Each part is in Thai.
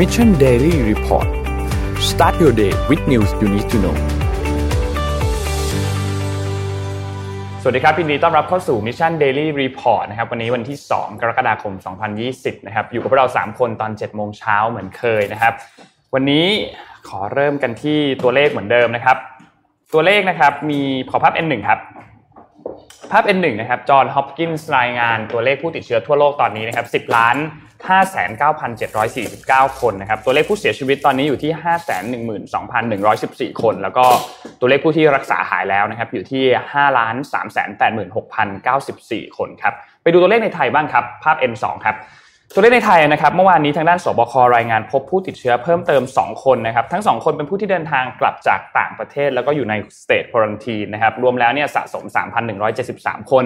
Mission Daily Report start your day with news you need to know สวัสดีครับยินดีต้อนรับเข้าสู่ Mission Daily Report นะครับวันนี้วันที่ 2 กรกฎาคม 2020 นะครับอยู่กับเรา 3 คนตอน 7 โมงเช้าเหมือนเคยนะครับ วันนี้ขอเริ่มกันที่ตัวเลขเหมือนเดิมนะครับ ตัวเลขนะครับมีขอภาพ N1 ครับ ภาพ N1 นะครับจอห์นฮอปกินส์รายงานตัวเลขผู้ติดเชื้อทั่วโลกตอนนี้นะครับ 10 ล้าน 59,749 คนนะครับ ตัวเลขผู้เสียชีวิตตอนนี้อยู่ที่ 512,114 คน แล้วก็ตัวเลขผู้ที่รักษาหายแล้วนะครับ อยู่ที่ 5 ล้าน 386,094 คนครับ ไปดูตัวเลขในไทยบ้างครับ ภาพ N2 ครับ ตัวเลขในไทยนะครับเมื่อวานนี้ทางด้านสบครายงานพบผู้ติดเชื้อเพิ่มเติม 2 คนนะครับทั้ง 2 คนเป็นผู้ที่เดินทางกลับจากต่างประเทศ แล้วก็อยู่ในสเตทควอนตีนะครับรวมแล้วเนี่ยสะสม 3,173 คน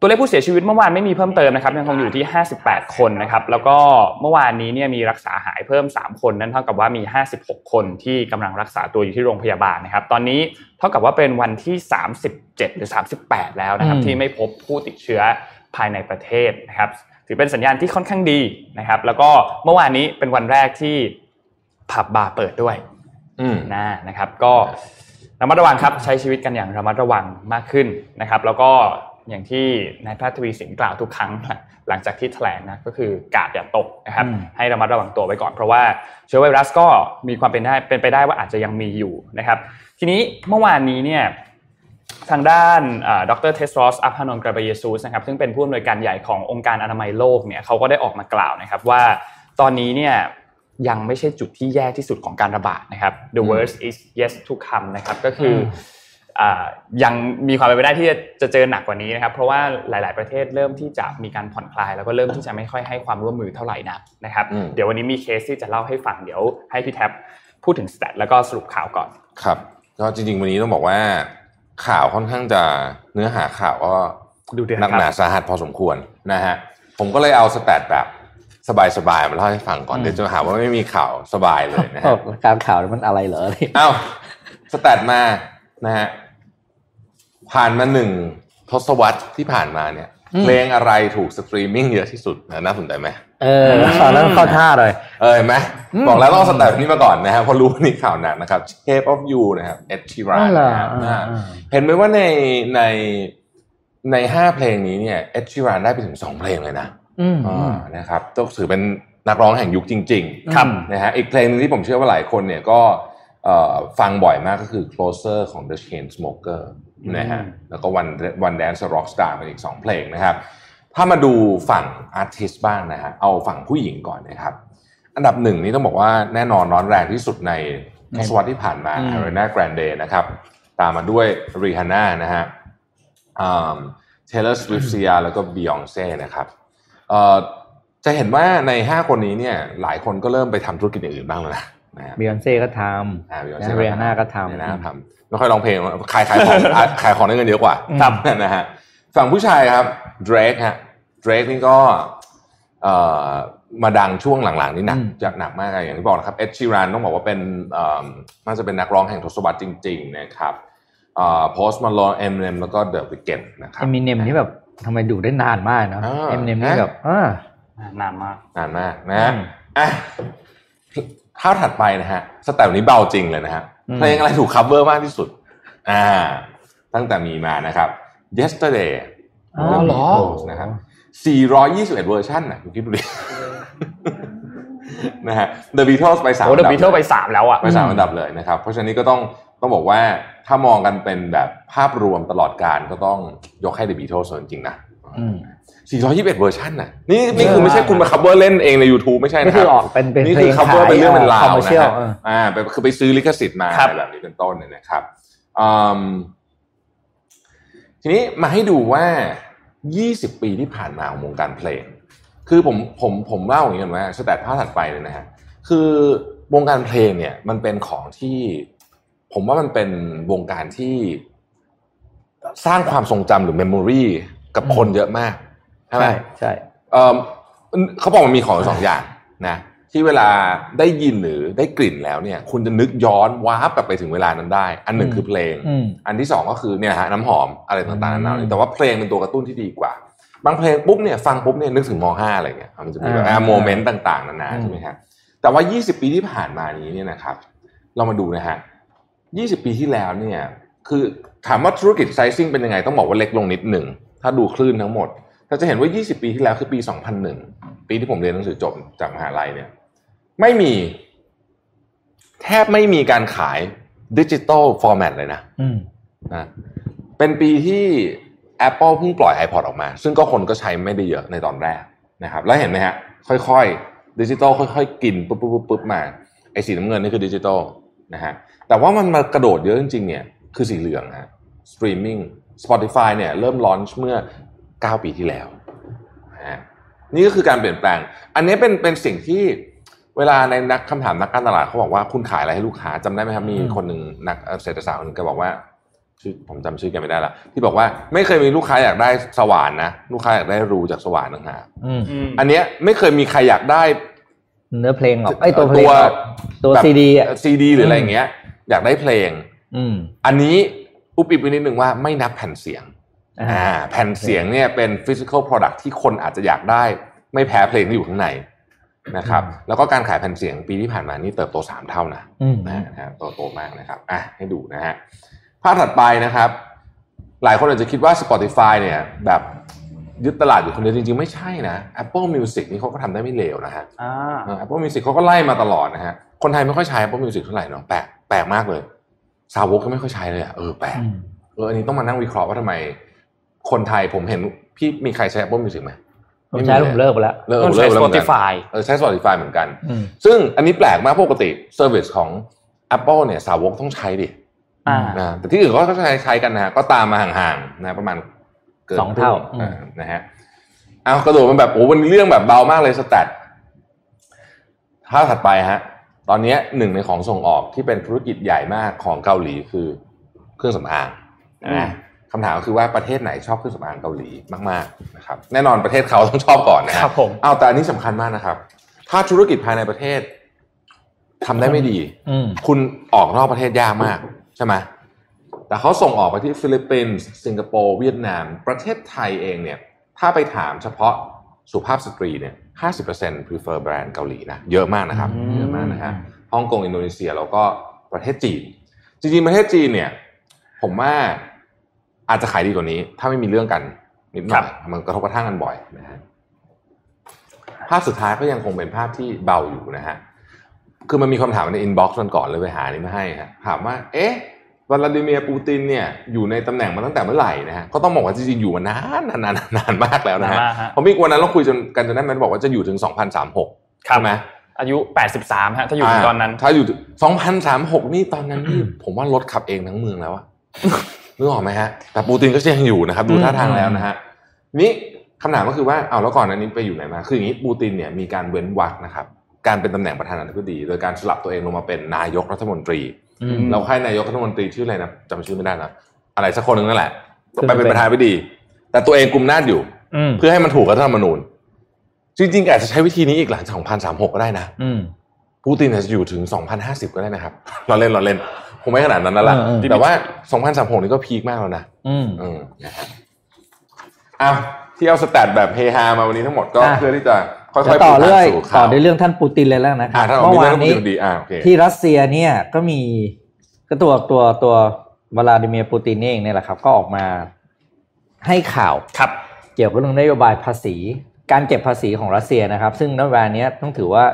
ตัวเลขผู้เสียชีวิตเมื่อวานไม่มีเพิ่มเติมนะครับยังคงอยู่ที่ 58 คนนะครับแล้วก็เมื่อวานนี้เนี่ยมีรักษาหายเพิ่ม 3 คนนั่นเท่ากับว่ามี 56 คนที่กำลังรักษาตัวอยู่ที่โรงพยาบาลนะครับตอนนี้เท่ากับว่าเป็นวันที่ 37 หรือ 38 แล้วนะครับที่ไม่พบผู้ติดเชื้อภายในประเทศนะครับ ถือเป็นสัญญาณที่ค่อนข้างดีนะครับ แล้วก็เมื่อวานนี้เป็นวันแรกที่ผับบาร์เปิดด้วยนะนะครับ ก็ระมัดระวังครับใช้ชีวิตกันอย่างระมัดระวังมากขึ้นนะครับ แล้วก็อย่างที่นายแพทย์ทวีสินกล่าวทุกครั้ง หลังจากที่แถลงนะก็คือกาดอย่าตกนะครับ ให้ระมัดระวังตัวไว้ก่อนเพราะว่าเชื้อไวรัสก็มีความเป็นได้เป็นไปได้ว่าอาจจะยังมีอยู่นะครับ ทีนี้เมื่อวานนี้เนี่ย ทางด้านดรเทสโรสอัพฮานนกราเบเยซูสนะครับซึ่งเป็นผู้อำนวยการใหญ่ขององค์การอนามัยโลกเนี่ยเขาก็ได้ออกมากล่าวนะครับว่าตอนนี้เนี่ยยังไม่ใช่จุดที่แย่ที่สุดของการระบาดนะครับ the worst is yet to come นะครับก็คือยังมีความเป็นไปได้ที่จะเจอหนักกว่านี้นะครับเพราะว่าหลาย ๆ ประเทศเริ่มที่จะมีการผ่อนคลาย แล้วก็เริ่มที่จะไม่ค่อยให้ความร่วมมือเท่าไหร่นักนะครับ เดี๋ยววันนี้มีเคสที่จะเล่าให้ฟังเดี๋ยวให้พี่แท็บพูดถึงสแตทแล้วก็สรุปข่าวก่อนครับ ก็จริง ๆ วันนี้ต้องบอกว่า ข่าวค่อนข้างจะเนื้อหาข่าวก็ดูหนักหนาสาหัสพอสมควรนะฮะผมก็เลยเอา stat แบบสบายๆมาเล่าให้ฟังก่อนเดี๋ยวจะหาว่าไม่มีข่าวสบายเลยนะฮะการข่าวมันอะไรเหรอเอ้า stat มานะฮะผ่านมาหนึ่งทศวรรษที่ผ่านมาเนี่ยเพลงอะไรถูกสตรีมมิ่งเยอะที่สุดน่าสนใจไหม เออตอนนั้นเข้าท่าเลยเออไหมบอกแล้วต้อง stat นี้มาก่อนนะฮะพอรู้นี่ข่าวหนักนะครับ Shape of You นะครับ Ed Sheeran นะเห็นไหมว่าในในในห้าเพลงนี้เนี่ย Ed Sheeran ได้ไปถึงสองเพลงเลยนะอ่านะครับต้องถือเป็นนักร้องแห่งยุคจริงๆครับนะฮะอีกเพลงนึงที่ผมเชื่อว่าหลายคนเนี่ยก็ฟังบ่อยมากก็คือ Closer ของ The Chainsmokers นะฮะแล้วก็วัน One Dance Rockstar เป็นอีกสองเพลงนะครับ ถ้ามาดูฝั่ง artist บ้างนะฮะเอาฝั่งผู้หญิงก่อนนะครับ อันดับหนึ่งนี่ต้องบอกว่าแน่นอนร้อนแรงที่สุดในทศวรรษที่ผ่านมา Ariana Grande นะครับ ตามมาด้วยรีฮาน่านะฮะ Taylor Swift Sia แล้วก็บียองเซ่นะครับจะเห็นว่าใน 5 คนนี้เนี่ยหลายคนก็เริ่มไปทำธุรกิจอย่างอื่นบ้างแล้วนะบียองเซ่ก็ทำเรียนาก็ทำนะทำไม่ค่อยร้องเพลงขายขายของขายของได้เงินเยอะกว่าครับนะฮะ ฝั่งผู้ชายครับ Drake ฮะ Drake นี่ก็มาดังช่วงหลังๆนี่หนักจากหนักมากอย่างที่บอกนะครับ Ed Sheeran ต้องบอกว่าเป็นน่าจะเป็นนักร้องแห่งทศวรรษจริงๆนะครับ Post Malone Eminem แล้วก็ The Weeknd นะครับ Eminem นี่แบบทำไมดูได้นานมากเนาะ Eminem นี่แบบนานมากนานมากนะอะข่าวถัดไปนะฮะ stat นี้เบาจริงเลยนะฮะเพลงอะไรถูก cover มากที่สุด อ่า ตั้งแต่มีมานะครับ Yesterday อ๋อเหรอนะครับ421 เวอร์ชันนะคุณคิดดูดินะฮะ The Beatles ไปสามโอ้ The Beatles ไปสามแล้วอะไปสามอันดับเลยนะครับ เพราะฉะนั้นก็ต้องต้องบอกว่าถ้ามองกันเป็นแบบภาพรวมตลอดกาลก็ต้องยกให้ The Beatles จริงๆนะ421 เวอร์ชันน่ะนี่นี่คือไม่ใช่คุณมา cover เล่นเองใน YouTube ไม่ใช่นะนี่คือออกเป็นเป็นนี่คือ cover เป็นเรื่องเป็นราวนะฮะอ่าคือไปซื้อลิขสิทธิ์มาแบบนี้เป็นต้นเนี่ยนะครับ ทีนี้มาให้ดูว่า 20 ปีที่ผ่านมาของวงการเพลง คือผมผมผมเล่าอย่างนี้ก่อนว่าสแตทภาพถัดไปเลยนะฮะคือวงการเพลงเนี่ยมันเป็นของที่ ผมว่ามันเป็นวงการที่สร้างความทรงจำหรือเมมโมรีกับคนเยอะมากใช่ใช่เขาบอกมันมีของสองอย่างนะ ที่เวลาได้ยินหรือได้กลิ่นแล้วเนี่ย คุณจะนึกย้อนว้าบกลับไปถึงเวลานั้นได้ อันหนึ่งคือเพลง อันที่สองก็คือเนี่ยฮะน้ำหอมอะไรต่างๆนานาแต่ว่าเพลงเป็นตัวกระตุ้นที่ดีกว่า บางเพลงปุ๊บเนี่ยฟังปุ๊บเนี่ยนึกถึงม .5 อะไรเงี้ยมันจะมีแบบโมเมนต์ต่าง ๆนานาใช่ไหมครับแต่ว่า 20 ปีที่ผ่านมานี้เนี่ยนะครับ เรามาดูนะฮะ 20 ปีที่แล้วเนี่ย คือถามว่าธุรกิจไซซิ่งเป็นยังไงต้องบอกว่าเล็กลงนิดหนึ่งถ้าดูคลื่นทั้งหมดเราจะเห็นว่า 20 ปีที่แล้วคือปี 2001 ปีที่ผมเรียนหนังสือจบจากมหาลัยเนี่ย ไม่มีแทบไม่มีการขายดิจิตอล format เลยนะอืมนะเป็นปีที่ Apple เพิ่งปล่อย iPod ออกมา ซึ่งก็คนก็ใช้ไม่ได้เยอะในตอนแรกนะครับ แล้วเห็นไหมฮะ ค่อยๆดิจิตอลค่อยๆ กินปุ๊บปุ๊บปุ๊บปุ๊บมาไอ้สีน้ำเงินนี่คือดิจิตอลนะฮะแต่ว่ามันมากระโดดเยอะจริงๆเนี่ยคือสีเหลืองฮะสตรีมมิ่ง Spotify เนี่ยเริ่ม launch เมื่อ 9 ปีที่แล้วนะฮะนี่ก็คือการเปลี่ยนแปลง อันนี้เป็นเป็นสิ่งที่ เวลาในนักคำถามนักการตลาดเขาบอกว่าคุณขายอะไรให้ลูกค้าจำได้ไหมครับมีอืมคนหนึ่งนักเศรษฐศาสตร์คนหนึงแกบอกว่าชื่อผมจำชื่อแกไม่ได้ละที่บอกว่าไม่เคยมีลูกค้าอยากได้สว่านนะลูกค้าอยากได้รูจากสว่านต่างหากอืมอืมอันเนี้ยไม่เคยมีใครอยากได้เนื้อเพลงออกไอ้ยตัวเพลงออกตัวแบบซีดีอะซีดีหรืออะไรอย่างเงี้ย อยากได้เพลง อืมอันนี้อุบอิบไปนิดนึงว่าไม่นับแผ่นเสียงอ่าอ่าแผ่นเสียงเนี่ยเป็น physical product ที่คนอาจจะอยากได้ ไม่แพ้เพลงที่อยู่ข้างใน นะครับแล้วก็การขายแผ่นเสียงปีที่ผ่านมานี่เติบโตสามเท่านะอืมนะฮะโตโตมากนะครับอะให้ดูนะฮะภาพถัดไปนะครับ หลายคนอาจจะคิดว่า Spotify เนี่ยแบบยึดตลาดอยู่คนเดียวจริงๆ ไม่ใช่นะ Apple Music นี่เขาก็ทำได้ไม่เลวนะฮะอ่าเออ Apple Music เขาก็ไล่มาตลอดนะฮะ คนไทยไม่ค่อยใช้ Apple Music เท่าไหร่เนาะแปลกแปลกมากเลย สาวกก็ไม่ค่อยใช้เลยอะเออแปลกอืมเอออันนี้ต้องมานั่งวิเคราะห์ว่าทำไม คนไทยผมเห็นพี่มีใครใช้ Apple Music ไหม ผมใช้แล้วผมเลิกไปแล้วเลิกต้องเลิใช้แล้วเหมือนกัน Spotify เออใช้ Spotify เหมือนกันอืมซึ่งอันนี้แปลกมากปกติ service ของ Apple เนี่ยสาวกต้องใช้ดิอ่านะแต่ที่อื่นก็ใช้ใช้กันนะฮะก็ตามมาห่างๆนะประมาณกินสองเท่าครึ่งนะฮะเอากระโดดมันแบบโอ้วันนี้เรื่องแบบเบามากเลย statถ้าถัดไปฮะ ตอนนี้หนึ่งในของส่งออกที่เป็นธุรกิจใหญ่มากของเกาหลีคือเครื่องสำอางอืมนะ คำถามก็คือว่าประเทศไหนชอบเครื่องสำอางเกาหลีมากๆนะครับแน่นอนประเทศเขาต้องชอบก่อนนะฮะครับผมเอาแต่อันนี้สำคัญมากนะครับ ถ้าธุรกิจภายในประเทศทำได้ไม่ดีอืมคุณออกนอกประเทศยากมากใช่ไหมแต่เขาส่งออกไปที่ฟิลิปปินส์สิงคโปร์เวียดนาม ประเทศไทยเองเนี่ย ถ้าไปถามเฉพาะสุภาพสตรีเนี่ย50% prefer แบรนด์เกาหลีนะเยอะมากนะครับอืมเยอะมากนะฮะฮ่องกงอินโดนีเซียแล้วก็ประเทศจีน จริงๆประเทศจีนเนี่ย ผมว่า อาจจะขายดีกว่านี้ ถ้าไม่มีเรื่องกันนิดหน่อยมันกระทบกระทั่งกันบ่อยนะฮะภาพสุดท้ายก็ยังคงเป็นภาพที่เบาอยู่นะฮะคือมันมีคำถามใน inbox วันก่อนเลยไปหานี่มาให้ฮะถามว่า เอ๊ะวลาดิเมียร์ปูตินเนี่ยอยู่ในตำแหน่งมาตั้งแต่เมื่อไหร่นะฮะก็ต้องบอกว่าจริงๆอยู่มานานนานนานนานมากแล้วนะฮะนานมากฮะผมมีวันนั้นเราคุยจนกันจนได้มันบอกว่าจะอยู่ถึง 2036ครับใช่ไหมอายุ 83ฮะถ้าอยู่ถึงตอนนั้น ถ้าอยู่ 2036 นี่ตอนนั้นนี่ผมว่ารถขับเองทั้งเมืองแล้วอะ นึกออกไหมฮะแต่ปูตินก็ยังอยู่นะครับ ดูท่าทางแล้วนะฮะนี่คำถามก็คือว่าเอาแล้วก่อนอันนี้ไปอยู่ไหนมาคืออย่างนี้ปูตินเนี่ยมีการเว้นวรรคนะครับ การเป็นตำแหน่งประธานาธิบดี โดยการสลับตัวเองลงมาเป็นนายกรัฐมนตรีอืมเราให้นายกรัฐมนตรีชื่ออะไรนะจำชื่อไม่ได้นะอะไรสักคนหนึ่งนั่นแหละขึ้นไปมาเป็นเป็นประธานาธิบดี แต่ตัวเองกุมหน้าจอยู่อืมเพื่อให้มันถูกกับรัฐธรรมนูญ จริงๆอาจจะใช้วิธีนี้อีกหลังจาก2036ก็ได้นะอืมปูตินอาจจะอยู่ถึง2050ก็ได้นะครับเราเล่นเราเล่น คงไม่ขนาดนั้นนั่นแหละเออเออแต่ว่า 2036นี่ก็พีคมากแล้วนะอืมอืมนะฮะอ้าวที่เอาสแตทแบบเฮฮามาวันนี้ทั้งหมดก็อะเพื่อที่จะค่อยๆจะต่อปูทางเรื่อยสู่ต่ข่าอวในเรื่องท่านปูตินเลยแล้วนะครัอ่าบถ้าเราเมื่มีอเรื่วาอนงนี้ปูตินดีอ่าโอเคที่รัสเซียเนี่ยก็มีก็ตัวตัวตัววลาดิเมียร์ปูตินเองเนี่ยแหละครับ ก็ออกมาให้ข่าวครับ เกี่ยวกับเรื่องนโยบายภาษี การเก็บภาษีของรัสเซียนะครับ ซึ่งนโยบายเนี้ยต้องถือว่า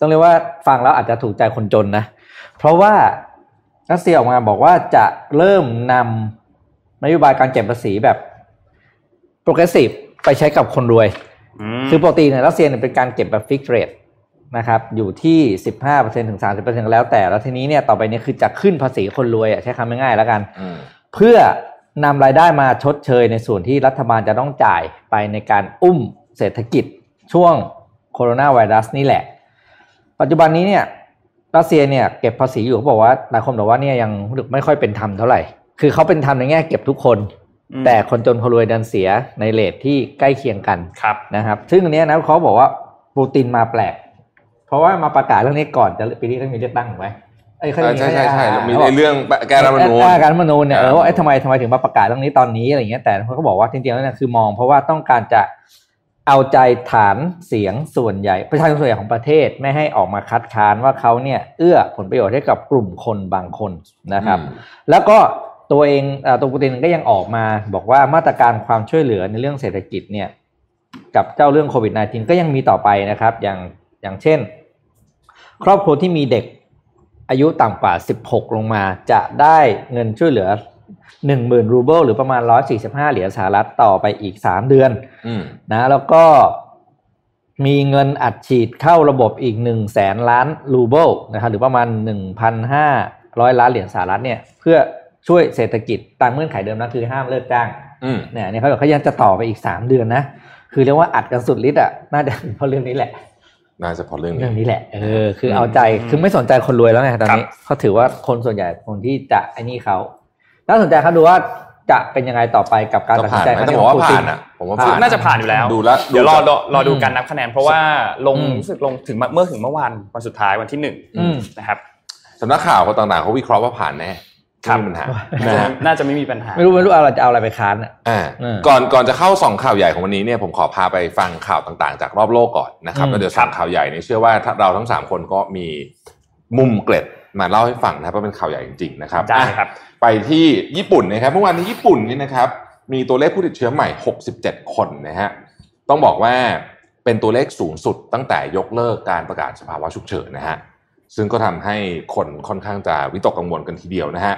ต้องเรียกว่าฟังแล้วอาจจะถูกใจคนจนนะ เพราะว่า รัสเซียออกมาบอกว่าจะเริ่มนำนโยบายการเก็บภาษีแบบ progressive ไปใช้กับคนรวย คือปกติเนี่ยรัสเซียเนี่ยเป็นการเก็บแบบ fix rate นะครับ อยู่ที่สิบห้าเปอร์เซ็นถึงสามสิบเปอร์เซ็นแล้วแต่ แล้วทีนี้เนี่ยต่อไปเนี่ยคือจะขึ้นภาษีคนรวยอะใช้คำง่ายๆแล้วกันอืมเพื่อนำรายได้มาชดเชยในส่วนที่รัฐบาลจะต้องจ่ายไปในการอุ้มเศรษฐกิจช่วงโคโรนาไวรัสนี่แหละ ปัจจุบันนี้เนี่ย รัสเซียเนี่ยเก็บภาษีอยู่เขาบอกว่าหลายคนบอกว่าเนี่ยยังรู้สึกไม่ค่อยเป็นธรรมเท่าไหร่ คือเขาเป็นธรรมในแง่เก็บทุกคนอืมแต่คนจนคนรวยดันเสียในเลทที่ใกล้เคียงกันครับนะครับ ซึ่งอันเนี้ยนะเขาบอกว่าปูตินมาแปลก เพราะว่ามาประกาศเรื่องนี้ก่อนจะปีนี้เขามีเลือกตั้งถูกไหมเอ้ยเขาจะใช่ใช่ใช่อ่าแล้วมีเขาบอกในเรื่องแก้รัฐธรรมนูญอ่าการรัฐธรรมนูญเนี่ยเอออ่าว่าเอ๊ะทำไมทำไมถึงมาประกาศเรื่องนี้ตอนนี้อะไรเงี้ยแต่เขาก็บอกว่าจริงๆแล้วเนี่ยคือมองเพราะว่าต้องการจะ เอาใจฐานเสียงส่วนใหญ่ ประชาชนส่วนใหญ่ของประเทศไม่ให้ออกมาคัดค้านว่าเขาเนี่ยเอื้อผลประโยชน์ให้กับกลุ่มคนบางคนนะครับอืมแล้วก็ตัวเองเอ่อตัวปูตินก็ยังออกมาบอกว่ามาตรการความช่วยเหลือในเรื่องเศรษฐกิจเนี่ยกับเจ้าเรื่องโควิด -19 ก็ยังมีต่อไปนะครับ อย่างอย่างเช่น ครอบครัวที่มีเด็กอายุต่ำกว่า 16 ลงมาจะได้เงินช่วยเหลือ 10,000รูเบิลหรือประมาณ 145 เหรียญสหรัฐต่อไปอีก 3 เดือนอืมนะแล้วก็มีเงินอัดฉีดเข้าระบบอีก 1 0 0 0 0แสนล้านรูเบิลนะครับหรือประมาณ 1,500 ล้านเหรียญสหรัฐเนี่ยเพื่อช่วยเศรษฐกิจตามเงื่อนไขเดิมนะคือห้ามเลิกจ้างอืมเนี่ยอันนี่เขาบอกเขายังจะต่อไปอีก 3 เดือนนะ คือเรียกว่าอัดกันสุดฤทธิ์อะน่าจะเพราะเรื่องนี้แหละน่าจะพอเรื่องนี้เรื่องนี้แหละเออคือเอาใจคือไม่สนใจคนรวยแล้วไงตอนนี้เขาถือว่าคนส่วนใหญ่คนที่จะไอ้นี่เขา น่าสนใจครับดูว่าจะเป็นยังไงต่อไปกับการจะตัดสิผ่านนใจไหมครั้งแต่นี้ผขมองว่าปูติผ่านนอะผมว่าผ่ผ่านน่าจะผ่านอยู่แล้วดูแล้วเดี๋ยวรอดูรอรอดูการอืมนับคะแนนเพราะว่าลงอืมรู้สึกลงถึงเมื่อถึงเมื่อวานวันสุดท้ายวันที่หนึ่งอืมนะครับสำนักข่าวเขาต่างๆเขาวิเคราะห์ว่าผ่านแน่ครับไม่มีปัญหาน่านะจะฮะน่าจะไม่มีปัญหา ไม่รู้ไม่รู้เอาเราจะเอาอะไรไปค้านอะอ่าอืมก่อนก่อนจะเข้าสองข่าวใหญ่ของวันนี้เนี่ยผมขอพาไปฟังข่าวต่างๆ จากรอบโลกก่อนนะครับอืมแล้วเดี๋ยวสองข่าวใหญ่นี้เชื่อว่าถ้าเราทั้งสามคนก็มีมุมเกร็ด มาเล่าให้ฟังนะครับว่าเป็นข่าวใหญ่จริงๆนะครับได้ครับอะไปที่ญี่ปุ่นนะครับเมื่อวานนี้ญี่ปุ่นนี่นะครับ มีตัวเลขผู้ติดเชื้อใหม่ 67 คนนะฮะต้องบอกว่าเป็นตัวเลขสูงสุดตั้งแต่ยกเลิกการประกาศสภาวะฉุกเฉินนะฮะซึ่งก็ทำให้คนค่อนข้างจะวิตกกังวลกันทีเดียวนะฮะ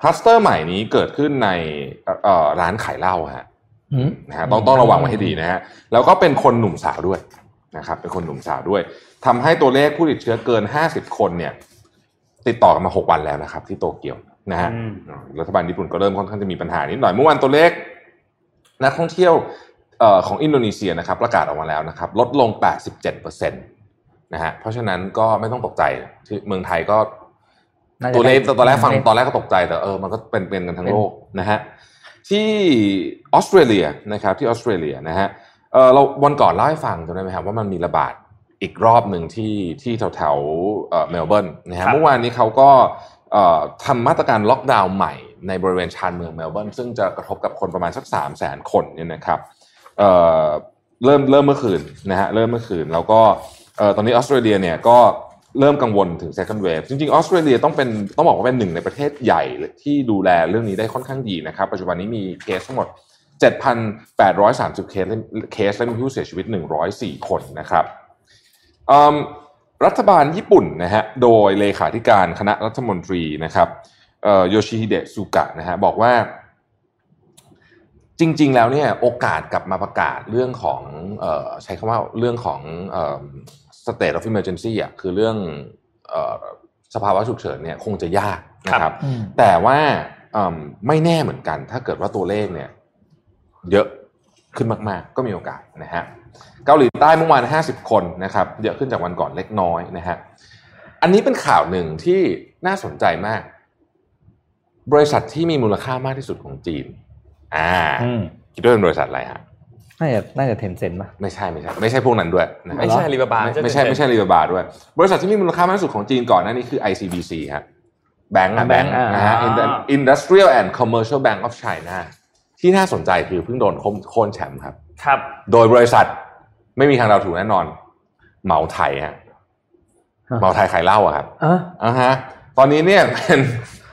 คลัสเตอร์ใหม่นี้เกิดขึ้นในเอ่อเอ่อร้านขายเหล้าฮะอืมนะฮะต้องต้องระวังไว้ให้ดีนะฮะแล้วก็เป็นคนหนุ่มสาวด้วยนะครับ เป็นคนหนุ่มสาวด้วยทำให้ตัวเลขผู้ติดเชื้อเกิน 50 คนเนี่ย ติดต่อกันมา 6 วันแล้วนะครับ ที่โตเกียวนะฮะอืมรัฐบาลญี่ปุ่นก็เริ่มค่อนข้างจะมีปัญหานิดหน่อยเมื่อวานตัวเลขนักท่องเที่ยวเอ่อของอินโดนีเซียนะครับ ประกาศออกมาแล้วนะครับ ลดลง 87%นะฮะเพราะฉะนั้นก็ไม่ต้องตกใจที่เมืองไทยก็น่าจะตัวเลขได้ตอนแรกฟังได้ตอนแรกก็ตกใจแต่เออมันก็เป็นเป็นกันทั้งโลกนะฮะที่ออสเตรเลียนะครับที่ออสเตรเลียนะฮะเออเราวันก่อนเล่าให้ฟังจำได้ไหมครับว่ามันมีระบาด อีกรอบหนึ่งที่ที่แถวแถวๆเอ่อเมลเบิร์นนะครัฮะบเมื่อวานนี้เขาก็เอ่อทำมาตรการล็อกดาวน์ใหม่ในบริเวณชานเมืองเมลเบิร์นซึ่งจะกระทบกับคนประมาณสักสามแสนคนเนี่ยนะครับเอ่อเริ่มเริ่มเมื่อคืนนะฮะเริ่มเมื่อคืนแล้วก็เอ่อตอนนี้ออสเตรเลียเนี่ยก็เริ่มกังวลถึง second wave จริงๆออสเตรเลียต้องเป็นต้องบอกว่าเป็นหนึ่งในประเทศใหญ่ที่ดูแลเรื่องนี้ได้ค่อนข้างดีนะครับ ปัจจุบันนี้มีเคสทั้งหมด 7,830 เคสและเคสและมีผู้เสียชีวิต 104 คนนะครับอืม รัฐบาลญี่ปุ่นนะฮะโดยเลขาธิการคณะรัฐมนตรีนะครับโยชิฮิเดะสุกะนะฮะบอกว่า จริง ๆ แล้วเนี่ยโอกาสกลับมาประกาศเรื่องของเออใช้คำว่าเรื่องของเอ่อ state of emergency อะคือเรื่องเออสภาวะฉุกเฉินเนี่ยคงจะยากนะครับอืมแต่ว่าอืมไม่แน่เหมือนกัน ถ้าเกิดว่าตัวเลขเนี่ย เยอะขึ้นมาก ๆ ก็มีโอกาสนะฮะ เกาหลีใต้เมื่อวาน 50 คนนะครับเยอะขึ้นจากวันก่อนเล็กน้อยนะฮะอันนี้เป็นข่าวหนึ่งที่น่าสนใจมาก บริษัทที่มีมูลค่ามากที่สุดของจีน อ่าอืมคิดว่าเป็นบริษัทอะไรฮะน่าจะน่าจะเทนเซ็นป่ะไม่ใช่ไม่ใช่ไม่ใช่พวกนั้นด้วยนะฮะไม่ใช่ลีบาบาไม่ไม่ใช่ไม่ใช่รีบาด้วย บริษัทที่มีมูลค่ามากที่สุดของจีนก่อนหน้านี้คือ ICBC ครับแบงก์อ่าแบงก์ Bank อ่านนะฮะ Industrial and Commercial Bank of China ที่น่าสนใจคือเพิ่งโดนโค่นโค่นแชมป์ครับ ครับ โดยบริษัท ไม่มีทางเราถูกแน่นอน เหมาไทยฮะเหมาไทยขายเหล้าอะครับอะอ่าฮะ ตอนนี้เนี่ยเป็น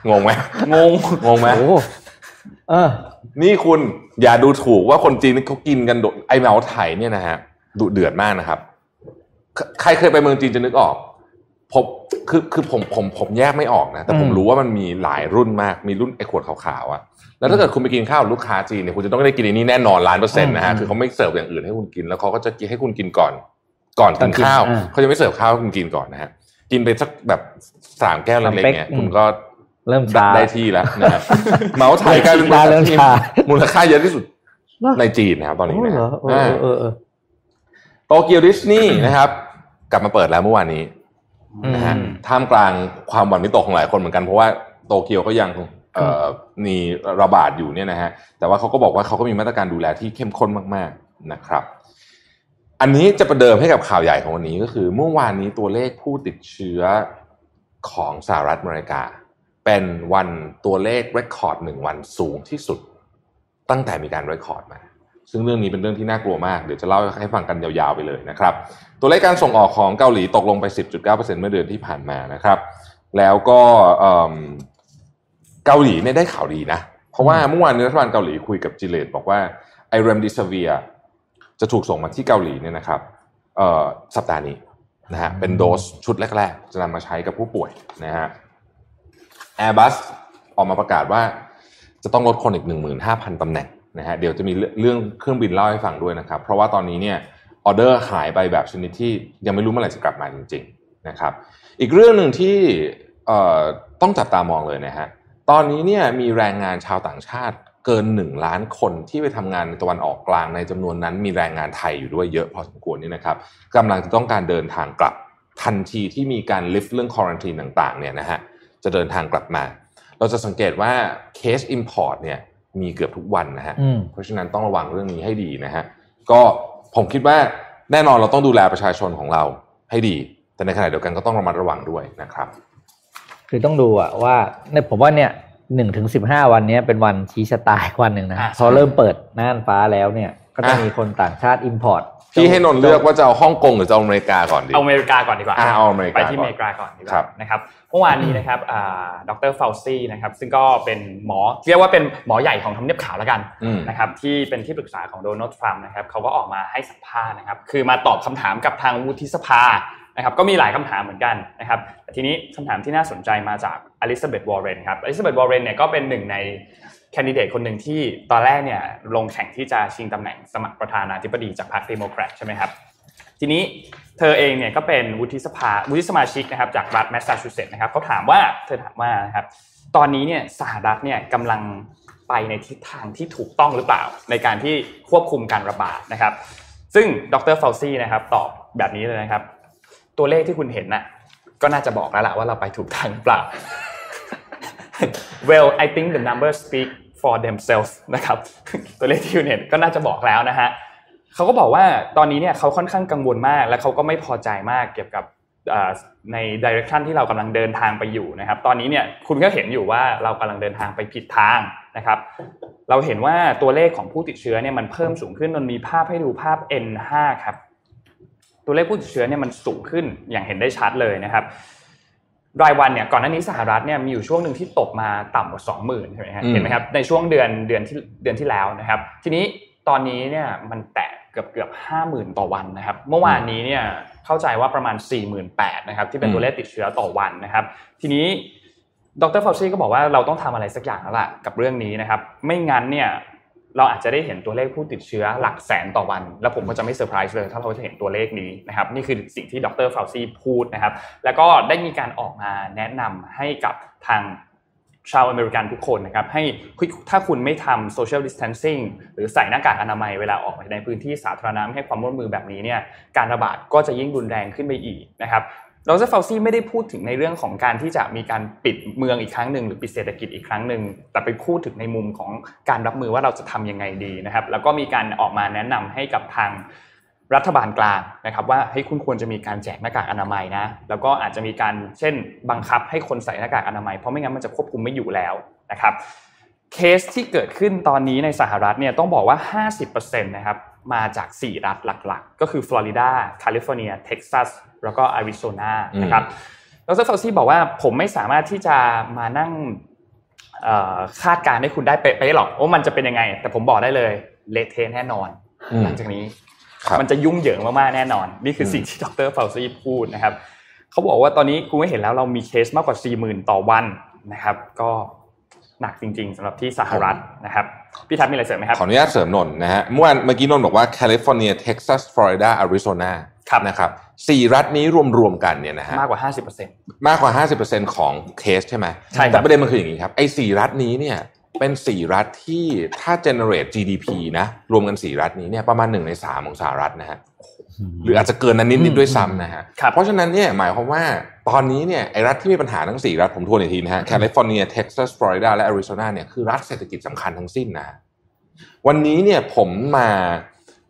งงไหมงงงงไหมโอ้เออ นี่คุณอย่าดูถูกว่าคนจีนเขากินกันโดไอเหมาไถเนี่ยนะฮะดุเดือดมากนะครับใครใครเคยไปเมืองจีนจะนึกออกผมคือคือผมผมผมแยกไม่ออกนะ แต่ผมอืมรู้ว่ามันมีหลายรุ่นมากมีรุ่นไอ้ขวดขาวๆอะ แล้วถ้าเกิดคุณไปกินข้าวกับลูกค้าจีนเนี่ยคุณจะต้องได้กินอันนี้แน่นอนล้านเปอร์เซ็นต์นะฮะคือเขาไม่เสิร์ฟอย่างอื่นให้คุณกินแล้วเขาก็จะกินให้คุณกินก่อน ก่อนกินข้าวอ่าเขาจะไม่เสิร์ฟข้าวให้คุณกินก่อนนะฮะกินไปสักแบบสามแก้วเล็กๆเนี่ยอืมคุณก็เริ่มชาได้ที่แล้วนะฮะเหมาไถกลายเป็นบริษัทเริ่มที่ช้ามูลค่าเยอะที่สุดเหรอในจีนนะครับตอนนี้โอ้นะเหรฮะอเออเออเออโตเกียวดิสนีย์นะครับ กลับมาเปิดแล้วเมื่อวานนี้นะฮะอืมท่ามกลางความหวั่นวิตกของหลายคนเหมือนกันเพราะว่าโตเกียวก็ยังเอ่อ มีระบาดอยู่เนี่ยนะฮะแต่ว่าเขาก็บอกว่าเขาก็มีมาตรการดูแลที่เข้มข้นมากๆนะครับ อันนี้จะประเดิมให้กับข่าวใหญ่ของวันนี้ก็คือ เมื่อวานนี้ตัวเลขผู้ติดเชื้อของสหรัฐอเมริกา เป็นวันตัวเลข record หนึ่งวันสูงที่สุด ตั้งแต่มีการ record มาซึ่งเรื่องนี้เป็นเรื่องที่น่ากลัวมาก เดี๋ยวจะเล่าให้ฟังกันยาวๆไปเลยนะครับ ตัวเลขการส่งออกของเกาหลีตกลงไป 10.9%เมื่อเดือนที่ผ่านมานะครับ แล้วก็ เกาหลีเนี่ยได้ข่าวดีนะ เพราะว่าเมื่อวานนี้รัฐบาลเกาหลีคุยกับ Gilead บอกว่าไอ้ Remdesivir จะถูกส่งมาที่เกาหลีเนี่ยนะครับสัปดาห์นี้นะฮะเป็นโดสชุดแรก ๆ จะนำมาใช้กับผู้ป่วยนะฮะ Airbus ออกมาประกาศว่าจะต้องลดคนอีก 15,000ตำแหน่งนะฮะเดี๋ยวจะมีเรื่องเครื่องบินเล่าให้ฟังด้วยนะครับ เพราะว่าตอนนี้เนี่ยออเดอร์หายไปแบบชนิดที่ยังไม่รู้เมื่อไหร่จะกลับมาจริง ๆ นะครับ อีกเรื่องหนึ่งที่ต้องจับตามองเลยนะฮะ ตอนนี้เนี่ยมีแรงงานชาวต่างชาติเกินหนึ่งล้านคนที่ไปทำงานในตะวันออกกลางในจำนวนนั้น มีแรงงานไทยอยู่ด้วยเยอะพอสมควรนี่นะครับกำลังจะต้องการเดินทางกลับทันทีที่มีการลิฟต์เรื่องควอนตีนต่างๆเนี่ยนะฮะจะเดินทางกลับมา เราจะสังเกตว่าเคส Import เนี่ยมีเกือบทุกวันนะฮะเพราะฉะนั้นต้องระวังเรื่องนี้ให้ดีนะฮะก็ผมคิดว่าแน่นอนเราต้องดูแลประชาชนของเราให้ดี แต่ในขณะเดียวกันก็ต้องระมัดระวังด้วยนะครับ คือต้องดูอะว่าในผมว่าเนี่ยหนึ่งถึงสิบห้าวันนี้เป็นวันชี้ชะตาวันหนึ่งนะพอเริ่มเปิดน่านฟ้าแล้วเนี่ยก็จะมีคนต่างชาติ import พี่ให้นนเลือกว่าจะเอาฮ่องกงหรือจะเอาอเมริกาก่อนดีเอาอเมริกาก่อนดีกว่าเอาอเมริกาไปที่อเมริกาก่อนดีกว่านะครับเมื่อวานนี้นะครับดรฟาวซี่นะครับซึ่งก็เป็นหมอเรียกว่าเป็นหมอใหญ่ของทำเนียบขาวแล้วกันนะครับที่เป็นที่ปรึกษาของโดนัลด์ทรัมป์นะครับเขาก็ออกมาให้สัมภาษณ์นะครับคือมาตอบคำถามกับทางวุฒิสภา นะครับก็มีหลายคำถามเหมือนกันนะครับทีนี้คำถามที่น่าสนใจมาจากอลิซาเบธวอร์เรนครับอลิซาเบธวอร์เรนเนี่ยก็เป็นหนึ่งในแคนดิเดตคนหนึ่งที่ตอนแรกเนี่ยลงแข่งที่จะชิงตำแหน่งสมัครประธานาธิบดีจากพรรคเดโมแครตใช่ไหมครับทีนี้เธอเองเนี่ยก็เป็นวุฒิสภาวุฒิสมาชิกนะครับจากรัฐแมสซาชูเซตส์นะครับเขาถามว่าเธอถามว่านะครับตอนนี้เนี่ยสหรัฐเนี่ยกำลังไปในทิศทางที่ถูกต้องหรือเปล่า ในการที่ควบคุมการระบาดนะครับ ซึ่งดรเฟาซี่นะครับตอบแบบนี้เลยนะครับ ตัวเลขที่คุณเห็นน่ะก็น่าจะบอกแล้วล่ะว่าเราไปถูกทางหรือเปล่า well I think the numbers speak for themselves นะครับตัวเลขที่คุณเห็นก็น่าจะบอกแล้วนะฮะเขาก็บอกว่าตอนนี้เนี่ยเขาค่อนข้างกังวลมาก และเขาก็ไม่พอใจมากเกี่ยวกับในดิเรกชันที่เรากำลังเดินทางไปอยู่นะครับ ตอนนี้เนี่ยคุณก็เห็นอยู่ว่าเรากำลังเดินทางไปผิดทางนะครับ เราเห็นว่าตัวเลขของผู้ติดเชื้อเนี่ยมันเพิ่มสูงขึ้นมันมีภาพให้ดูภาพ N5 ครับ ตัวเลขผู้ติดเชื้อเนี่ยมันสูงขึ้นอย่างเห็นได้ชัดเลยนะครับ รายวันเนี่ยก่อนหน้านี้สหรัฐเนี่ยมีอยู่ช่วงหนึ่งที่ตกมาต่ำกว่าสองหมื่นใช่ไหมครับเห็นไหมครับในช่วงเดือนเดือนที่เดือนที่แล้วนะครับ ทีนี้ตอนนี้เนี่ยมันแตะเกือบเกือบห้าหมื่นต่อวันนะครับ เมื่อวานนี้เนี่ยเข้าใจว่าประมาณ4 8 0 0 0นะครับที่เป็นตัวเลขติดเชื้อต่อวันนะครับ ทีนี้ดรฟาวซี่ก็บอกว่าเราต้องทำอะไรสักอย่างแล้วล่ะกับเรื่องนี้นะครับ ไม่งั้นเนี่ย เราอาจจะได้เห็นตัวเลขผู้ติดเชื้อหลักแสนต่อวัน แล้วผมก็จะไม่เซอร์ไพรส์เลย ถ้าเราจะเห็นตัวเลขนี้นะครับนี่คือสิ่งที่ดรฟาวซี่พูดนะครับ แล้วก็ได้มีการออกมาแนะนำให้กับทางชาวอเมริกันทุกคนนะครับให้ถ้าคุณไม่ทำ social distancing หรือใส่หน้ากากอนามัยเวลาออกไปในพื้นที่สาธารณะให้ความร่วมมือแบบนี้เนี่ยการระบาดก็จะยิ่งรุนแรงขึ้นไปอีกนะครับ ดรเฟาซี่ไม่ได้พูดถึงในเรื่องของการที่จะมีการปิดเมืองอีกครั้งหนึ่งหรือปิดเศรษฐกิจอีกครั้งหนึ่งแต่ไปพูดถึงในมุมของการรับมือว่าเราจะทำยังไงดีนะครับ แล้วก็มีการออกมาแนะนำให้กับทางรัฐบาลกลางนะครับว่าให้คุณควรจะมีการแจกหน้ากากอนามัยนะ แล้วก็อาจจะมีการเช่นบังคับให้คนใส่หน้ากากอนามัยเพราะไม่งั้นมันจะควบคุมไม่อยู่แล้วนะครับเคสที่เกิดขึ้นตอนนี้ในสหรัฐเนี่ยต้องบอกว่า 50%นะครับ มาจาก 4 รัฐหลักๆ ก็คือฟลอริดาแคลิฟอร์เนียเท็กซัสแล้วก็อาริโซนานะครับดรเฟาซี่บอกว่าผมไม่สามารถที่จะมานั่งคาดการณ์ให้คุณได้เป๊ะหรอกว่ามันจะเป็นยังไง แต่ผมบอกได้เลยเละเทะแน่นอน หลังจากนี้มันจะยุ่งเหยิงมากๆแน่นอน นี่คือสิ่งที่ดรเฟาซี่พูดนะครับเขาบอกว่าตอนนี้คุณก็เห็นแล้วเรามีเคสมากกว่า4 0,000ต่อวันนะครับ ก็หนักจริง ๆสำหรับที่สหรัฐนะครับ พี่ทัศน์มีอะไรเสริมไหมครับ ขออนุญาตเสริมนนท์นะฮะเมื่อวานเมื่อกี้นนท์บอกว่าแคลิฟอร์เนียเท็กซัสฟลอริดาอาริโซนานะครับสี่รัฐนี้รวมๆกันเนี่ยนะฮะมากกว่า 50%มากกว่า 50%ของเคสใช่ไหมใช่แต่ประเด็นมันคืออย่างนี้ครับไอ้สี่รัฐนี้เนี่ยเป็นสี่รัฐที่ถ้า generate GDP นะรวมกันสี่รัฐนี้เนี่ยประมาณหนึ่งในสามของสหรัฐนะฮะ หรืออาจจะเกินนั้นนิดนิดด้วยซ้ำนะฮะเพราะฉะนั้นเนี่ยหมายความว่าตอนนี้เนี่ยไอ้รัฐที่มีปัญหาทั้งสี่รัฐผมทวนอีกทีนะฮะแคลิฟอร์เนียเท็กซัสฟลอริดาและแอริโซนาเนี่ยคือรัฐเศรษฐกิจสำคัญทั้งสิ้นนะวันนี้เนี่ยผมมา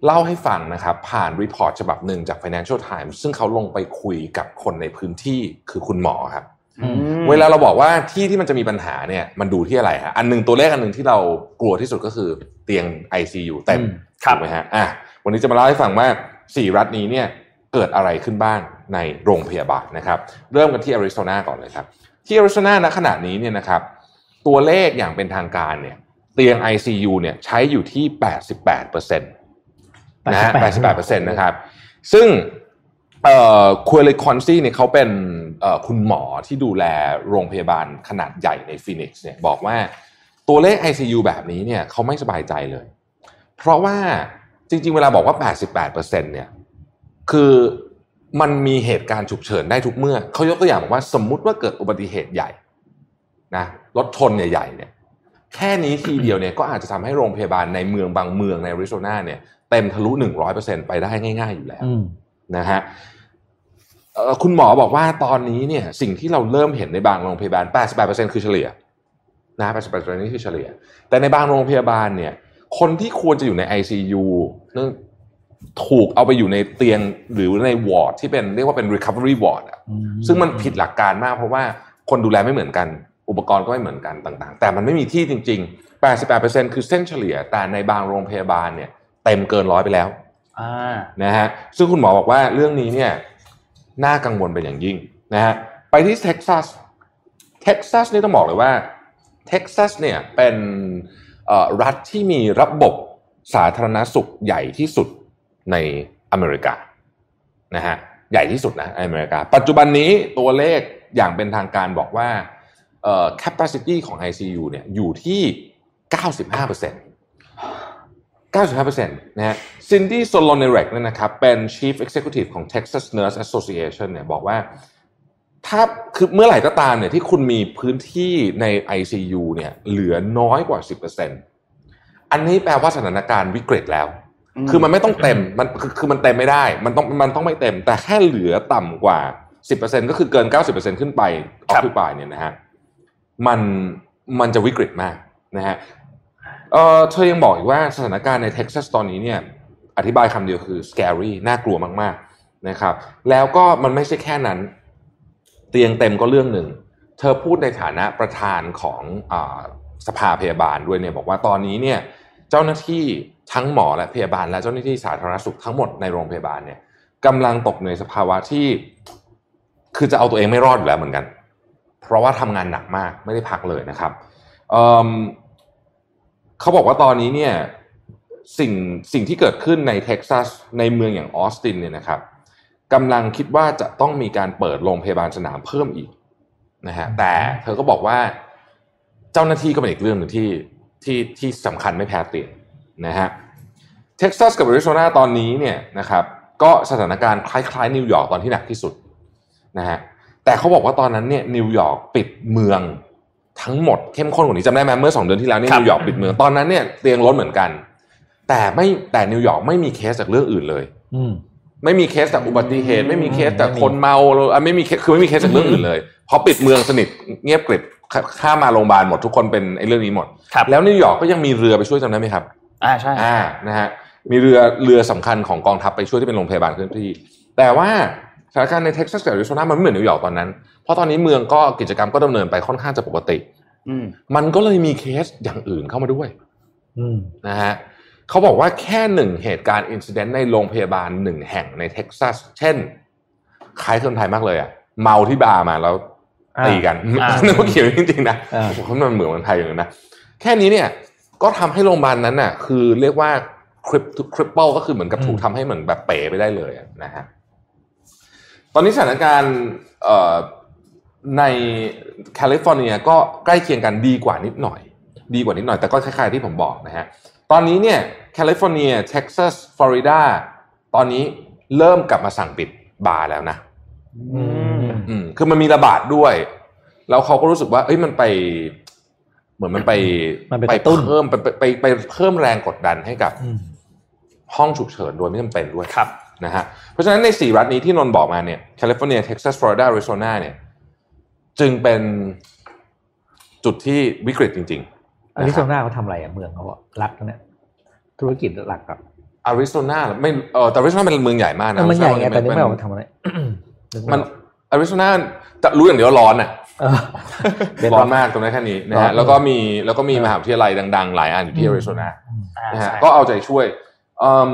เล่าให้ฟังนะครับ ผ่าน report ฉบับหนึ่งจาก Financial Times ซึ่งเขาลงไปคุยกับคนในพื้นที่คือคุณหมอครับอืมเวลาเราบอกว่าที่ที่มันจะมีปัญหาเนี่ยมันดูที่อะไรฮะอันหนึ่งตัวเลขอันหนึ่งที่เรากลัวที่สุดก็คือเตียง ICU เต็มอืมครับถูกไหมฮะอะวันนี้จะมาเล่าให้ฟังว่า สี่รัฐนี้เนี่ยเกิดอะไรขึ้นบ้างในโรงพยาบาลนะครับ เริ่มกันที่อาริโซนาก่อนเลยครับ ที่อาริโซนาณขณะนี้เนี่ยนะครับตัวเลขอย่างเป็นทางการเนี่ยเตียง ICU เนี่ยใช้อยู่ที่ 88เปอร์เซ็นต์นะฮะ88เปอร์เซ็นต์นะครับ ซึ่งเอ่อควอเลคอนซี่เนี่ยเขาเป็นเอ่อคุณหมอที่ดูแลโรงพยาบาลขนาดใหญ่ในฟินิกซ์เนี่ยบอกว่าตัวเลข ICU แบบนี้เนี่ยเขาไม่สบายใจเลย เพราะว่า จริง ๆ เวลาบอกว่า 88%เนี่ยคือมันมีเหตุการณ์ฉุกเฉินได้ทุกเมื่อ เขายกตัวอย่างบอกว่าสมมุติว่าเกิดอุบัติเหตุใหญ่นะรถชนใหญ่ๆเนี่ยแค่นี้ทีเดียวเนี่ยก็อาจจะทำให้โรงพยาบาลในเมืองบางเมืองในอาริโซนาเนี่ยเต็มทะลุ 100%ไปได้ง่าย ๆ อยู่แล้วอืมนะฮะเอ่อคุณหมอบอกว่าตอนนี้เนี่ยสิ่งที่เราเริ่มเห็นในบางโรงพยาบาล 88%คือเฉลี่ยนะ88%นี่คือเฉลี่ย แต่ในบางโรงพยาบาลเนี่ย คนที่ควรจะอยู่ใน ICU เนื่องถูกเอาไปอยู่ในเตียงหรือในวอร์ดที่เป็นเรียกว่าเป็น recovery ward อะอืมซึ่งมันผิดหลักการมากเพราะว่าคนดูแลไม่เหมือนกัน อุปกรณ์ก็ไม่เหมือนกันต่างๆ แต่มันไม่มีที่จริง ๆ 88%คือเส้นเฉลี่ย แต่ในบางโรงพยาบาลเนี่ยเต็มเกินร้อยไปแล้วอ่านะฮะซึ่งคุณหมอบอกว่าเรื่องนี้เนี่ยน่ากังวลเป็นอย่างยิ่งนะฮะไปที่เท็กซัสเท็กซัสนี่ต้องบอกเลยว่าเท็กซัสเนี่ยเป็นเอ่อ รัฐที่มีระบบสาธารณสุขใหญ่ที่สุดในอเมริกานะฮะใหญ่ที่สุดนะอเมริกา ปัจจุบันนี้ตัวเลขอย่างเป็นทางการบอกว่าเอ่อ capacity ของ ICU เนี่ยอยู่ที่ 95% 95%นะฮะซินดี้โซโลเนเรกเนี่ยนะครับเป็น Chief Executive ของ Texas Nurse Association เนี่ยบอกว่า ถ้าคือเมื่อไหร่ก็ตามเนี่ยที่คุณมีพื้นที่ใน ICU เนี่ยเหลือน้อยกว่า 10%อันนี้แปลว่าสถานการณ์วิกฤตแล้วอืมคือมันไม่ต้องเต็มมันคือคือมันเต็มไม่ได้ มันต้องมันต้องไม่เต็ม แต่แค่เหลือต่ำกว่า 10%ก็คือเกิน 90%ขึ้นไปออครับคุปายเนี่ยนะฮะมันมันจะวิกฤตมากนะฮะเอ่อเธอยังบอกอีกว่าสถานการณ์ในเท็กซัสตอนนี้เนี่ยอธิบายคำเดียวคือ scary น่ากลัวมากๆนะครับ แล้วก็มันไม่ใช่แค่นั้น เตียงเต็มก็เรื่องหนึ่ง เธอพูดในฐานะประธานของอสภาพยาบาลด้วยเนี่ยบอกว่าตอนนี้เนี่ยเจ้าหน้าที่ทั้งหมอและพยาบาล และเจ้าหน้าที่สาธารณสุขทั้งหมดในโรงพยาบาลเนี่ยกำลังตกในสภาวะที่ คือจะเอาตัวเองไม่รอดอยู่แล้วเหมือนกัน เพราะว่าทำงานหนักมากไม่ได้พักเลยนะครับเเขาบอกว่าตอนนี้เนี่ยสิ่งสิ่งที่เกิดขึ้นในเท็กซัสในเมืองอย่างออสตินเนี่ยนะครับ กำลังคิดว่าจะต้องมีการเปิดโรงพยาบาลสนามเพิ่มอีกนะฮะแต่เธอก็บอกว่าเจ้าหน้าที่ก็เป็นอีกเรื่องหนึ่งที่ที่ที่สำคัญไม่แพ้เตียงนะฮะเท็กซัสกับแอริโซนาตอนนี้เนี่ยนะครับก็สถานการณ์คล้ายๆนิวยอร์กตอนที่หนักที่สุดนะฮะแต่เขาบอกว่าตอนนั้นเนี่ยนิวยอร์กปิดเมืองทั้งหมดเข้มข้นกว่านี้จำได้ไหมเมื่อสองเดือนที่แล้วนี่ครับนิวยอร์กปิดเมืองตอนนั้นเนี่ยเตียงล้นเหมือนกัน แต่ไม่แต่นิวยอร์กไม่มีเคสจากเรื่องอื่นเลยอืม ไม่มีเคสจากอุบัติเหตุ ไม่มีเคสจากไม่มีคนเมาอะไม่มีเคสคือไม่มีเคสจากเรื่องอื่นเลยเพราะปิดเมืองสนิทเงียบกริบข้าข้ามมาโรงพยาบาลหมดทุกคนเป็นไอ้เรื่องนี้หมดครับแล้วนิวยอร์กก็ยังมีเรือไปช่วยจำได้ไหมครับ อ่าใช่อ่านะฮะมีเรือเรือสำคัญของกองทัพไปช่วยที่เป็นโรงพยาบาลเคลื่อนที่ แต่ว่าสถานการณ์ในเท็กซัสกับแอริโซนามันไม่เหมือนนิวยอร์กตอนนั้น เพราะตอนนี้เมืองก็กิจกรรมก็ดำเนินไปค่อนข้างจะปกติอืมมันก็เลยมีเคสอย่างอื่นเข้ามาด้วยอืมนะฮะ เขาบอกว่าแค่หนึ่งเหตุการณ์ incident ในโรงพยาบาลหนึ่งแห่งในเท็กซัส เช่นคล้ายคนไทยมากเลยอะเมาที่บาร์มาแล้วอ่าตีกันอ่านึกว่าเขียวจริงๆนะอ่าโอ้โหมันเหมือนเมืองไทยอย่างนั้นนะแค่นี้เนี่ยก็ทำให้โรงพยาบาลนั้นน่ะ คือเรียกว่า crip cripple ก็คือเหมือนกับถูกทำให้เหมือนแบบเป๋ไปได้เลยอะนะฮะตอนนี้สถานการณ์เอ่อในแคลิฟอร์เนียก็ใกล้เคียงกันดีกว่านิดหน่อย ดีกว่านิดหน่อยแต่ก็คล้ายๆที่ผมบอกนะฮะ ตอนนี้เนี่ยแคลิฟอร์เนียเท็กซัสฟลอริดาตอนนี้เริ่มกลับมาสั่งปิดบาร์แล้วนะอืมอืมคือมันมีระบาดด้วย แล้วเขาก็รู้สึกว่า เอ้ยมันไป เหมือนมันไปมันไปกระตุ้นเพิ่มไปไปไปไปเพิ่มแรงกดดันให้กับอืมห้องฉุกเฉินโดยไม่จำเป็นด้วยครับนะฮะเพราะฉะนั้นในสี่รัฐนี้ที่นนท์บอกมาเนี่ยแคลิฟอร์เนียเท็กซัสฟลอริดาอาริโซนาเนี่ย จึงเป็นจุดที่วิกฤตจริง ๆ อาริโซนาเขาทำอะไรอะเมืองเขาอะรัฐเนี่ยธุรกิจหลักอะอาริโซนาไม่เออแต่อาริโซนาเป็นเมืองใหญ่มากนะมันใหญ่ไงแต่นี่ไม่มัเอามาทำอะไรมันอาริโซนาจะรู้อย่างเดียวว่าร้อนอะเออเบสร้ร้ออนนมากตรงนั้นแค่นี้นะร้อนฮะแล้วก็มีแล้วก็มีมหาวิทยาลัยดัง ๆ หลายอันอยู่ที่อาริโซนาอ่านะฮะใช่ก็เอาใจช่วยอืม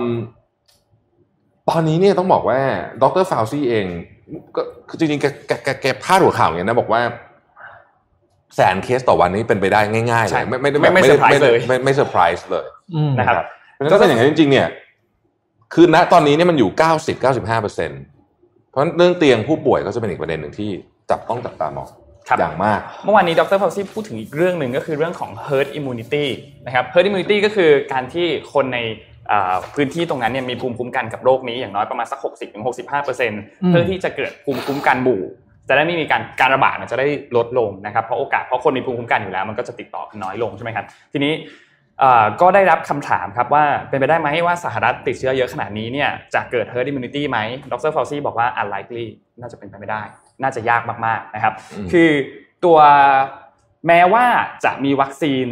ตอนนี้เนี่ยต้องบอกว่าดรฟาวซี่เองก็คือจริงๆแกแกแกแกพาดหัวข่าวอย่างนี้นะบอกว่า แสนเคสต่อวันนี้เป็นไปได้ง่ายๆเลใช่ยไม่ไม่ได้ไม่ไม่ด้ surprise เลยไม่ไม่เซอร์ไพรส์เลยอืมนะครับเพราะฉะนั้นถ้าเป็นอย่างนั้นจริงๆ เนี่ยคือณตอนนี้เนี่ยมันอยู่ 90 95เปอร์เซ็นเพราะฉะนั้นเรื่องเตียงผู้ป่วยก็จะเป็นอีกประเด็นหนึ่งที่จับต้องจับตามองครับอย่างมาก เมื่อวานนี้ดรฟาวซี่พูดถึงอีกเรื่องหนึ่งก็คือเรื่องของ herd immunity นะครับ herd immunity ก็คือการที่คนในอ่าพื้นที่ตรงนั้นเนี่ยมีภูมิคุ้มกันกับโรคนี้อย่างน้อยประมาณสัก 60-65%เพื่อที่จะเกิดภูมิคุ้มกันหมู่ จะได้ไม่มีการการระบาดมันจะได้ลดลงนะครับเพราะโอกาสเพราะคนมีภูมิคุ้มกันอยู่แล้ว มันก็จะติดต่อกันน้อยลงใช่ไหมครับทีนี้อ่าก็ได้รับคำถามครับว่าเป็นไปได้ไหมว่าสหรัฐติดเชื้อเยอะขนาดนี้เนี่ยจะเกิด herd immunity ไหมดรฟาวซี่บอกว่า unlikely น่าจะเป็นไปไม่ได้ น่าจะยากมากๆนะครับอืมคือตัวแม้ว่าจะมีวัคซีน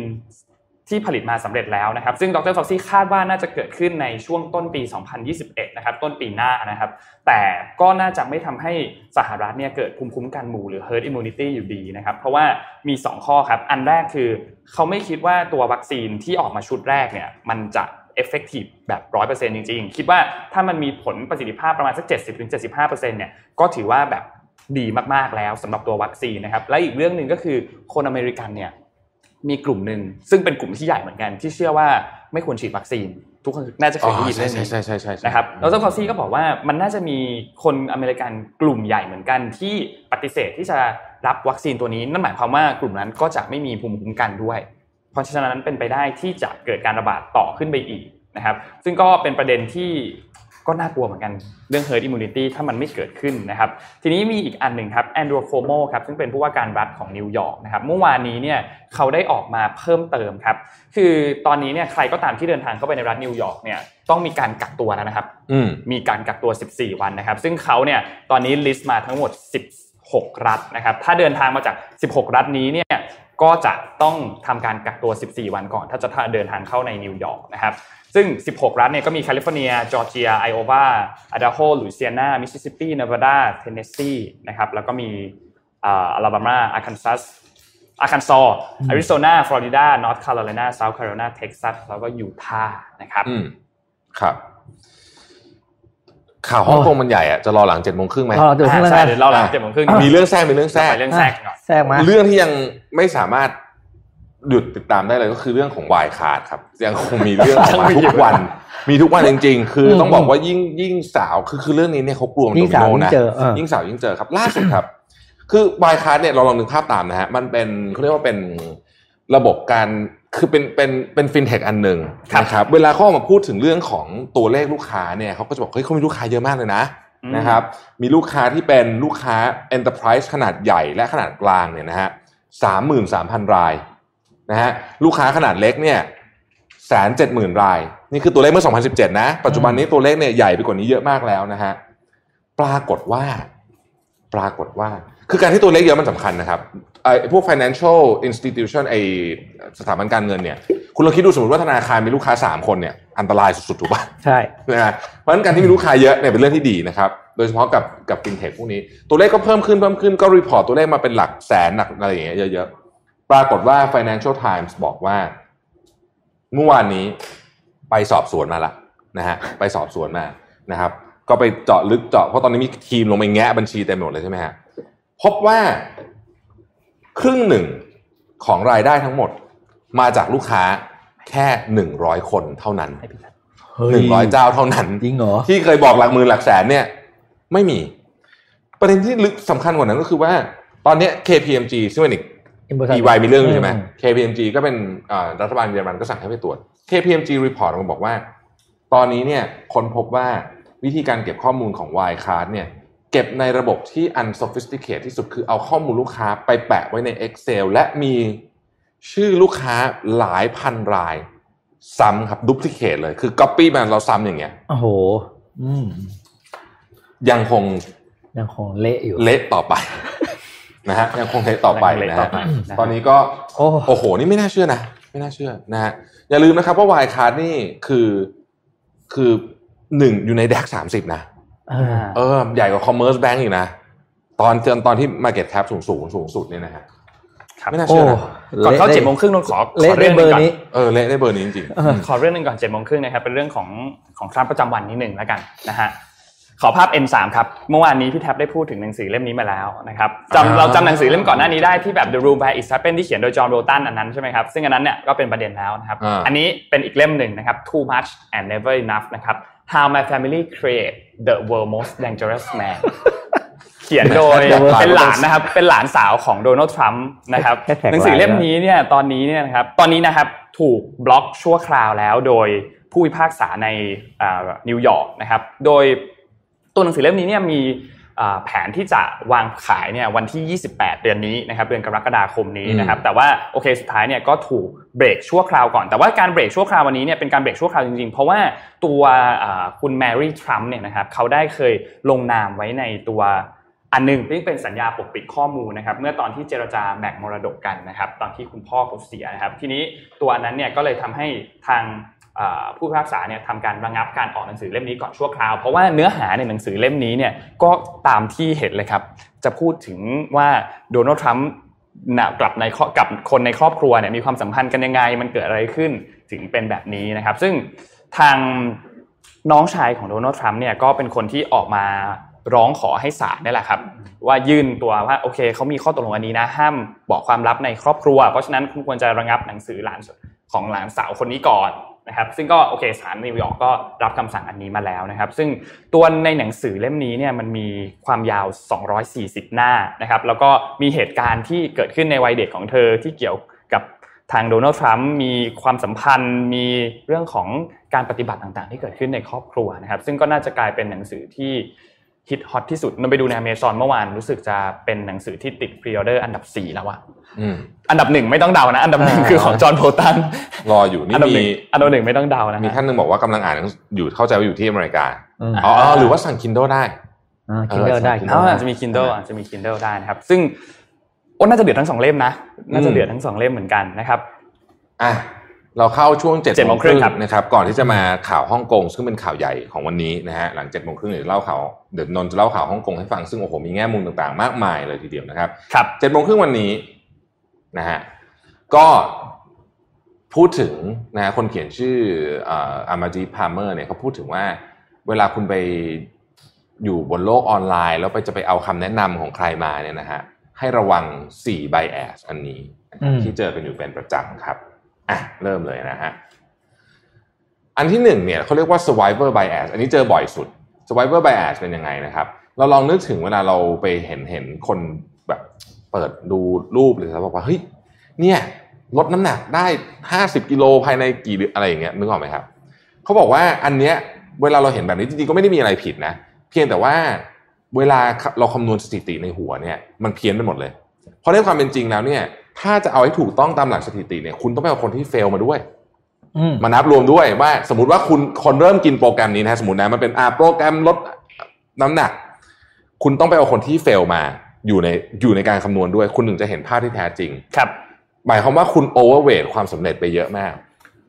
ที่ผลิตมาสำเร็จแล้วนะครับ ซึ่งดรฟอกซี่คาดว่าน่าจะเกิดขึ้นในช่วงต้นปี 2021 นะครับ ต้นปีหน้านะครับ แต่ก็น่าจะไม่ทำให้สหรัฐเนี่ยเกิดภูมิคุ้มกันหมู่หรือ herd immunity อยู่ดีนะครับ เพราะว่ามี 2 ข้อครับ อันแรกคือเขาไม่คิดว่าตัววัคซีนที่ออกมาชุดแรกเนี่ยมันจะ effective แบบ 100%จริง ๆ คิดว่าถ้ามันมีผลประสิทธิภาพประมาณสัก 70-75%เนี่ย ก็ถือว่าแบบดีมากๆแล้วสำหรับตัววัคซีนนะครับ และอีกเรื่องหนึ่งก็คือคนอเมริกันเนี่ย มีกลุ่มหนึ่งซึ่งเป็นกลุ่มที่ใหญ่เหมือนกัน ที่เชื่อว่าไม่ควรฉีดวัคซีน ทุกคนน่าจะเคยได้ยินใช่เรื่องใช่นี้ใช่ใช่ใช่นะครับดรฟอซี่ก็บอกว่ามันน่าจะมีคนอเมริกันกลุ่มใหญ่เหมือนกัน ที่ปฏิเสธที่จะรับวัคซีนตัวนี้ นั่นหมายความว่ากลุ่มนั้นก็จะไม่มีภูมิคุ้มกันด้วย เพราะฉะนั้นเป็นไปได้ที่จะเกิดการระบาดต่อขึ้นไปอีกนะครับ ซึ่งก็เป็นประเด็นที่ ก็น่ากลัวเหมือนกันเรื่อง herd immunity ถ้ามันไม่เกิดขึ้นนะครับ ทีนี้มีอีกอันหนึ่งครับแอนดรูโคโมครับซึ่งเป็นผู้ว่าการรัฐของนิวยอร์กนะครับเมื่อวานนี้เนี่ยเขาได้ออกมาเพิ่มเติมครับ คือตอนนี้เนี่ยใครก็ตามที่เดินทางเข้าไปในรัฐนิวยอร์กเนี่ยต้องมีการกักตัวแล้วนะครับอืมมีการกักตัว 14 วันนะครับ ซึ่งเขาเนี่ยตอนนี้ list มาทั้งหมด 16 รัฐนะครับ ถ้าเดินทางมาจาก 16 รัฐนี้เนี่ยก็จะต้องทำการกักตัว 14 วันก่อน ถ้าจะเดินทางเข้าในนิวยอร์กนะครับ ซึ่ง 16 รัฐเนี่ยก็มีแคลิฟอร์เนีย จอร์เจีย ไอโอวาไอดาโฮลุยเซียนา มิสซิสซิปปี เนวาดา เทนเนสซีนะครับ แล้วก็มีอ่าอลาบามา อาคันซัส อาคันซอร์อาริโซนา ฟลอริดา นอร์ทแคโรไลนาเซาท์แคโรไลนา เท็กซัส แล้วก็ยูทาห์นะครับอืมครับ ข่าวฮ่องกงมันใหญ่อะจะรอหลังเจ็ดโมงครึ่งไหมอ๋อเดี๋ยวเพิ่งอ่าแล้วใช่นะเดี๋ยวเราหลังเจ็ดโมงครึ่ง มีเรื่องแทรกมีเรื่องแทรกไปเรื่องแทรกก่อนแทรกมาเรื่องที่ยังไม่สามารถ หยุดติดตามได้เลยก็คือเรื่องของ Wirecard ครับยังคงมีเรื่องออกมาทุกวัน มีทุกวันจริง ๆ คือต้องบอกว่ายิ่งยิ่งสาวคือคือเรื่องนี้เนี่ยเขากลัวมันยิ่โดงมิสาวโนยิ่งสาวยิ่งเจอเออยิ่งสาวยิ่งเจอครับ ล่าสุดครับ คือ Wirecard เนี่ยเราลองนึกภาพตามนะฮะมันเป็นเขาเรียกว่าเป็นระบบการคือเป็นเป็นเป็นฟินเทคอันหนึ่งครับนะครับเวลาเขาออกมาพูดถึงเรื่องของตัวเลขลูกค้าเนี่ยเขาก็จะบอกเฮ้ยเขามีลูกค้าเยอะมากเลยนะอืมนะครับ มีลูกค้าที่เป็นลูกค้า enterprise ขนาดใหญ่และขนาดกลางเนี่ยนะฮะสามหมื่นสามพันราย นะฮะลูกค้าขนาดเล็กเนี่ยแสนเจ็ดหมื่นราย นี่คือตัวเลขเมื่อ 2017 นะ ปัจจุบันนี้ตัวเลขเนี่ยใหญ่ไปกว่านี้เยอะมากแล้วนะฮะปรากฏว่า ปรากฏว่า คือการที่ตัวเลขเยอะมันสำคัญนะครับไอ้พวก financial institution ไอ้สถาบันการเงินเนี่ย คุณลองคิดดูสมมติว่าธนาคารมีลูกค้าสามคนเนี่ยอันตรายสุดๆถูกป่ะใช่นะฮะเพราะฉะนั้นการที่มีลูกค้าเยอะเนี่ยเป็นเรื่องที่ดีนะครับ โดยเฉพาะกับกับฟินเทคพวกนี้ ตัวเลขก็เพิ่มขึ้นเพิ่มขึ้นก็ report ตัวเลขมาเป็นหลักแสนหลักอะไรอย่างเงี้ยเยอะๆ ปรากฏว่า Financial Times บอกว่า เมื่อวานนี้ไปสอบสวนมาละนะฮะไปสอบสวนมานะครับ ก็ไปเจาะลึกเจาะเพราะตอนนี้มีทีมลงไปแงะบัญชีเต็มไปหมดเลยใช่ไหมฮะพบว่าครึ่งหนึ่งของรายได้ทั้งหมด มาจากลูกค้าแค่หนึ่งร้อยคนเท่านั้นเฮ้ยหนึ่งร้อยเจ้าเท่านั้นจริงเหรอที่เคยบอกหลักหมื่นหลักแสนเนี่ย ไม่มี ประเด็นที่ลึกสำคัญกว่านั้นก็คือว่า ตอนเนี้ย KPMG ซึ่งเป็นอีก EY มีเรื่องอยู่ใช่ไหม KPMG ก็เป็นอ่ารัฐบาลเยอรมันก็สั่งให้ไปตรวจ KPMG report ออกมาบอกว่า ตอนนี้เนี่ยคนพบว่าวิธีการเก็บข้อมูลของ Y Card เนี่ยเก็บในระบบที่ unsophisticated ที่สุดคือเอาข้อมูลลูกค้าไปแปะไว้ใน Excel และมีชื่อลูกค้าหลายพันราย ซ้ำครับ duplicate เลยคือ copy มาเราซ้ำอย่างเงี้ยโอ้โหอืมยังคงยังคงเละอยู่เละต่อไป นะฮะยังคงเละต่อไปยังเละนะต่อฮะไปนะตอนนี้ก็โอ้โอ้โห นี่ไม่น่าเชื่อนะ ไม่น่าเชื่อนะฮะอย่าลืมนะครับว่า Wirecard นี่คือคือหนึ่งอยู่ใน DAX สามสิบนะเออเออใหญ่กว่า Commerzbank อีกนะตอนตอนตอนที่ Market Cap สูงสูงสูงสุดเนี่ยนะฮะครับไม่น่าโอ้เชื่อนะก่อนเข้าเจ็ดโมงครึ่งนนท์ขอขเละอในเรื่องหนึ่งก่อร์นี้เออเละได้เบอร์นี้จริงๆขอเรื่องหนึ่งก่อนเจ็ดโมงครึ่งนะครับเป็นเรื่องของของทรัมป์ประจำวันนิดหนึ่งแล้วกันนะฮะ ขอภาพ N3 ครับ เมื่อวานนี้พี่แท็บได้พูดถึงหนังสือเล่มนี้มาแล้วนะครับจำเราจำหนังสือเล่มก่อนหน้านี้ได้ที่แบบ The Room Where It Happened ที่เขียนโดยจอห์นโบลตันอันนั้นใช่ไหมครับซึ่งอันนั้นเนี่ยก็เป็นประเด็นแล้วนะครับอ่าอันนี้เป็นอีกเล่มหนึ่งนะครับ Too Much and Never Enough นะครับ How My Family Create the World Most Dangerous Man เขียนโดยเป็นหลานนะครับเป็นหลานสาวของโดนัลด์ทรัมป์นะครับแค่แท็กหนังสือเล่มไลน์นี้เนี่ยตอนนี้เนี่ยนะครับตอนนี้นะครับถูกบล็อกชั่วคราวแล้วโดยผู้พิพากษาในนิวยอร์กนะครับโดย ตัวหนังสือเล่มนี้เนี่ยมีอ่าแผนที่จะวางขายเนี่ยวันที่ 28 เดือนนี้นะครับเดือนกรกฎาคมนี้นะครับแต่ว่าโอเคสุดท้ายเนี่ยก็ถูกเบรกชั่วคราวก่อน แต่ว่าการเบรกชั่วคราววันนี้เนี่ยเป็นการเบรกชั่วคราวจริงๆ เพราะว่าตัวอ่าคุณแมรี่ทรัมป์เนี่ยนะครับเขาได้เคยลงนามไว้ในตัวอันหนึ่งซึ่งเป็นสัญญาปกปิดข้อมูลนะครับ เมื่อตอนที่เจรจาแบ่งมรดกกันนะครับ ตอนที่คุณพ่อเขาเสียนะครับ ทีนี้ตัวนั้นเนี่ยก็เลยทำให้ทางเอ่อ ผู้พิพากษาเนี่ยทำการระงับการออกหนังสือเล่มนี้ก่อนชั่วคราว เพราะว่าเนื้อหาในหนังสือเล่มนี้เนี่ยก็ตามที่เห็นเลยครับ จะพูดถึงว่าโดนัลด์ทรัมป์นะกลับในกับคนในครอบครัวเนี่ยมีความสัมพันธ์กันยังไงมันเกิดอะไรขึ้นถึงเป็นแบบนี้นะครับ ซึ่งทางน้องชายของโดนัลด์ทรัมป์เนี่ยก็เป็นคนที่ออกมาร้องขอให้ศาลนี่แหละครับ ว่ายื่นตัวว่าโอเคเขามีข้อตกลงอันนี้นะ ห้ามบอกความลับในครอบครัว เพราะฉะนั้นคุณควรจะระงับหนังสือหลานของหลานสาวคนนี้ก่อน นะครับซึ่งก็โอเคศาลนิวยอร์กก็รับคำสั่งอันนี้มาแล้วนะครับ ซึ่งตัวในหนังสือเล่มนี้เนี่ยมันมีความยาว 240 หน้านะครับ แล้วก็มีเหตุการณ์ที่เกิดขึ้นในวัยเด็กของเธอที่เกี่ยวกับทางโดนัลด์ทรัมป์มีความสัมพันธ์ มีเรื่องของการปฏิบัติต่างๆ ที่เกิดขึ้นในครอบครัวนะครับ ซึ่งก็น่าจะกลายเป็นหนังสือที่ ฮิตฮอตที่สุดนนไปดูในอเมซอนเมื่อวานรู้สึกจะเป็นหนังสือที่ติด pre-order อันดับ4แล้วอะอืมอันดับหนึ่งไม่ต้องเดานะ อันดับหนึ่งอ่าคือของจอห์นโบลตันรออยู่นี่อันดับหนึ่มีงอันดับหนึ่งไม่ต้องเดานะมีฮะท่านหนึ่งบอกว่ากำลังอ่านหนังอยู่เข้าใจว่าอยู่ที่อเมริกาอืมอ๋อหรือว่าสั่ง Kindle ได้อ่า Kindle ได้เอออ๋อ Kindle อาจจะมี Kindle อาจจะมี Kindle ได้นะครับ ซึ่งโอ้น่าจะเดือดทั้งสองเล่มนะน่าจะเดือดทั้งสองเล่มเหมือนกันนะครับอะ เราเข้าช่วงเจ็ด7โมงครึ่งครับนะครับก่อนที่จะมาข่าวฮ่องกงซึ่งเป็นข่าวใหญ่ของวันนี้นะฮะหลังเจ็ดโมงครึ่งเดี๋ยวเล่าข่าวเดี๋ยวนนท์จะเล่าข่าวฮ่องกงให้ฟังซึ่งโอ้โหมีแง่มุมต่างๆ มากมายเลยทีเดียวนะครับครับเจ็ดโมงครึ่งวันนี้นะฮะก็พูดถึงนะฮะคนเขียนชื่ออามาดีพาร์เมอร์เนี่ยเขาพูดถึงว่าเวลาคุณไปอยู่บนโลกออนไลน์ แล้วไปจะไปเอาคำแนะนำของใครมาเนี่ยนะฮะให้ระวัง4 bias อันนี้นะครับอืมที่เจอกันอยู่เป็นประจำครับ อะเริ่มเลยนะฮะอันที่หนึ่งเนี่ยเขาเรียกว่า survivor bias อันนี้เจอบ่อยสุด survivor bias เป็นยังไงนะครับ เราลองนึกถึงเวลาเราไปเห็นเห็นคนแบบเปิดดูรูปหรืออะไรบอกว่าเฮ้ยเนี่ยลดน้ำหนักได้ห้าสิบกิโลภายในกี่อนอะไรอย่างเงี้ยนึกออกไหมครับเขาบอกว่าอันเนี้ยเวลาเราเห็นแบบนี้จริงๆก็ไม่ได้มีอะไรผิดนะ เพียงแต่ว่าเวลาเราคำนวณสถิติในหัวเนี่ยมันเพี้ยนไปหมดเลย เพราะในความเป็นจริงแล้วเนี่ย ถ้าจะเอาให้ถูกต้องตามหลักสถิติเนี่ยคุณต้องไปเอาคนที่เฟลมาด้วยอืมมานับรวมด้วยว่า สมมติว่าคุณคนเริ่มกินโปรแกรมนี้นะฮะสมมตินะมันเป็นอ่าโปรแกรมลดน้ำหนัก คุณต้องไปเอาคนที่เฟลมาอยู่ในอยู่ในการคำนวณด้วย คุณถึงจะเห็นภาพที่แท้จริง ครับ หมายความว่าคุณโอเวอร์เวทความสำเร็จไปเยอะมาก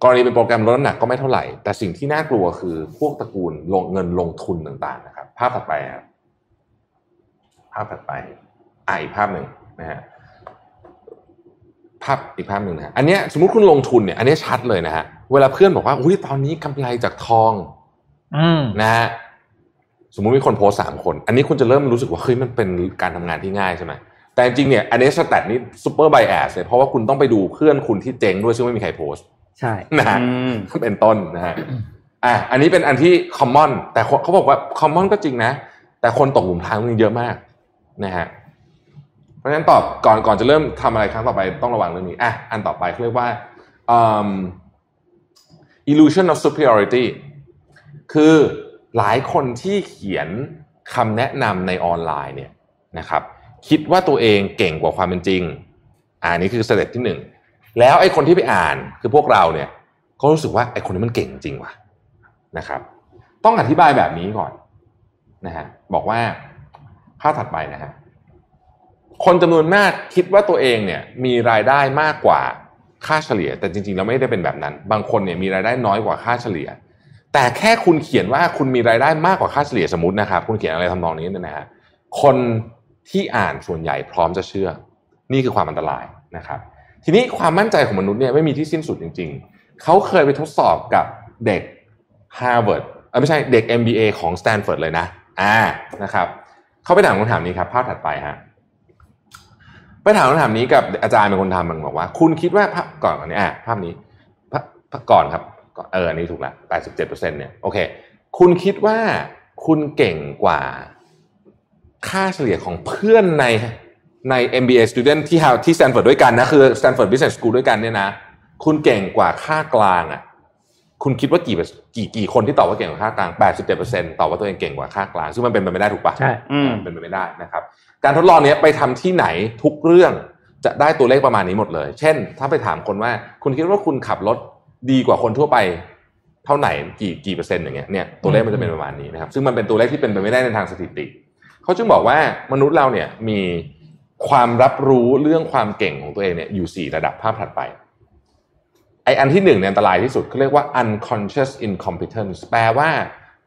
กรณีเป็นโปรแกรมลดน้ำหนักก็ไม่เท่าไหร่ แต่สิ่งที่น่ากลัวคือพวกตระกูลลงเงินลงทุนต่างๆนะครับ ภาพถัดไปครับภาพถัดไปอ่าอีกภาพหนึ่งนะฮะ ภาพอีกภาพหนึ่งนะฮะอันเนี้ยสมมติคุณลงทุนเนี่ยอันเนี้ยชัดเลยนะฮะเวลาเพื่อนบอกว่าอุ้ยตอนนี้กำไรจากทองอืมนะฮะสมมุติมีคนโพสต์สามคน อันนี้คุณจะเริ่มรู้สึกว่าเฮ้ยมันเป็นการทำงานที่ง่ายใช่ไหมแต่จริงๆเนี่ยอันนี้สแตทนี้ซูเปอร์ไบแอสเลยเพราะว่าคุณต้องไปดูเพื่อนคุณที่เจ๊งด้วยซึ่งไม่มีใครโพสต์ใช่นะฮะอืมเป็นต้นนะฮะอะอันนี้เป็นอันที่คอมมอนแต่คนเขาบอกว่าคอมมอนก็จริงนะ แต่คนตกหลุมพรางมันเยอะมากนะฮะเพ ราะฉะนั้นตอบก่อนก่อนจะเริ่มทำอะไรครั้งต่อไปต้องระวังเรื่องนี้อะอันต่อไปเขาเรียกว่า illusion of superiority คือหลายคนที่เขียนคำแนะนำในออนไลน์เนี่ยนะครับ คิดว่าตัวเองเก่งกว่าความเป็นจริงอ่านี่คือสเต็ปที่หนึ่งแล้วไอ้คนที่ไปอ่านคือพวกเราเนี่ยก็รู้สึกว่าไอ้คนนี้มันเก่งจริงว่ะนะครับ ต้องอธิบายแบบนี้ก่อนนะฮะบอกว่าภาพถัดไปนะฮะ คนจำนวนมากคิดว่าตัวเองเนี่ยมีรายได้มากกว่าค่าเฉลี่ย แต่จริงๆแล้วไม่ได้เป็นแบบนั้น บางคนเนี่ยมีรายได้น้อยกว่าค่าเฉลี่ย แต่แค่คุณเขียนว่าคุณมีรายได้มากกว่าค่าเฉลี่ยสมมตินะครับ คุณเขียนอะไรทำนองนี้เนี่ยนะฮะคนที่อ่านส่วนใหญ่พร้อมจะเชื่อ นี่คือความอันตรายนะครับ ทีนี้ความมั่นใจของมนุษย์เนี่ยไม่มีที่สิ้นสุดจริง ๆ เขาเคยไปทดสอบกับเด็ก Harvard อไม่ใช่เด็ก MBA ของ Stanford เลยนะอ่านะครับเขาไปถามคำถามนี้ครับภาพถัดไปฮะ ไปถามคำถามนี้กับอาจารย์เป็นคนทำมันบอกว่า คุณคิดว่าภาพก่อนอันนี้อะภาพนี้ภาพก่อนครับเอออันนี้ถูกละ87%เนี่ยโอเค คุณคิดว่าคุณเก่งกว่าค่าเฉลี่ยของเพื่อนในใน MBA student ที่ที่ Stanford ด้วยกันนะ คือ Stanford Business School ด้วยกันเนี่ยนะ คุณเก่งกว่าค่ากลางอะ คุณคิดว่ากี่กี่กี่คนที่ตอบว่าเก่งกว่าค่ากลาง 87%ตอบว่าตัวเองเก่งกว่าค่ากลาง ซึ่งมันเป็นไปไม่ได้ถูกปะใช่อืมเป็นไปไม่ได้นะครับ การทดลองเนี้ยไปทำที่ไหนทุกเรื่องจะได้ตัวเลขประมาณนี้หมดเลย เช่น ถ้าไปถามคนว่า คุณคิดว่าคุณขับรถดีกว่าคนทั่วไปเท่าไหนกี่กี่เปอร์เซ็นต์อย่างเงี้ยเนี่ยตัวเลขมันจะเป็นประมาณนี้นะครับซึ่งมันเป็นตัวเลขที่เป็นไปไม่ได้ในทางสถิติ เขาจึงบอกว่ามนุษย์เราเนี่ยมีความรับรู้เรื่องความเก่งของตัวเองเนี่ยอยู่สี่ระดับภาพถัดไป ไออันที่หนึ่งเนี่ยอันตรายที่สุดเขาเรียกว่า unconscious incompetence แปลว่า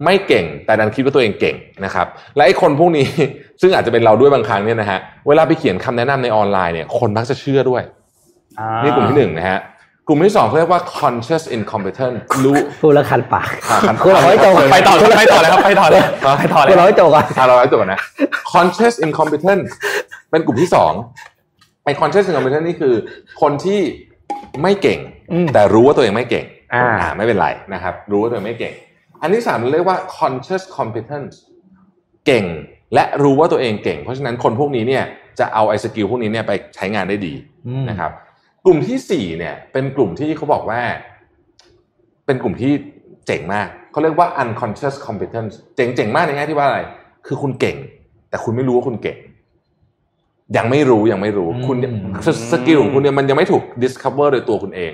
ไม่เก่ง แต่ดันคิดว่าตัวเองเก่งนะครับ และไอ้คนพวกนี้ซึ่งอาจจะเป็นเราด้วยบางครั้งเนี่ยนะฮะเวลาไปเขียนคำแนะนำในออนไลน์เนี่ยคนมักจะเชื่อด้วยอ่านี่กลุ่มที่หนึ่งนะฮะกลุ่มที่สองเขาเรียกว่า conscious incompetence รู้พูดแล้วคันปากอ่าคันปากคุณเราให้จบไปต่อเลยไปต่อเลยครับไปต่อเลยไปต่อเลยคุณเราให้จบก่อนอะเราไว้ตัวก่อนนะ conscious incompetent เป็นกลุ่มที่สองไอ้ conscious incompetent นี่คือ คนที่ไม่เก่งอืม แต่รู้ว่าตัวเองไม่เก่งอ่าไม่เป็นไรนะครับ รู้ว่าตัวเองไม่เก่ง อันที่สามเรียกว่า conscious competence เก่งและรู้ว่าตัวเองเก่ง เพราะฉะนั้นคนพวกนี้เนี่ยจะเอาไอ้สกิลพวกนี้เนี่ยไปใช้งานได้ดีอืมนะครับ กลุ่มที่สี่เนี่ย เป็นกลุ่มที่เขาบอกว่า เป็นกลุ่มที่เจ๋งมากเขาเรียกว่า unconscious competence เจ๋งเจ๋งมากในแง่ที่ว่าอะไร คือคุณเก่ง แต่คุณไม่รู้ว่าคุณเก่ง ยังไม่รู้ยังไม่รู้อืมคุณสสกิลของคุณเนี่ยมันยังไม่ถูก discover โดยตัวคุณเอง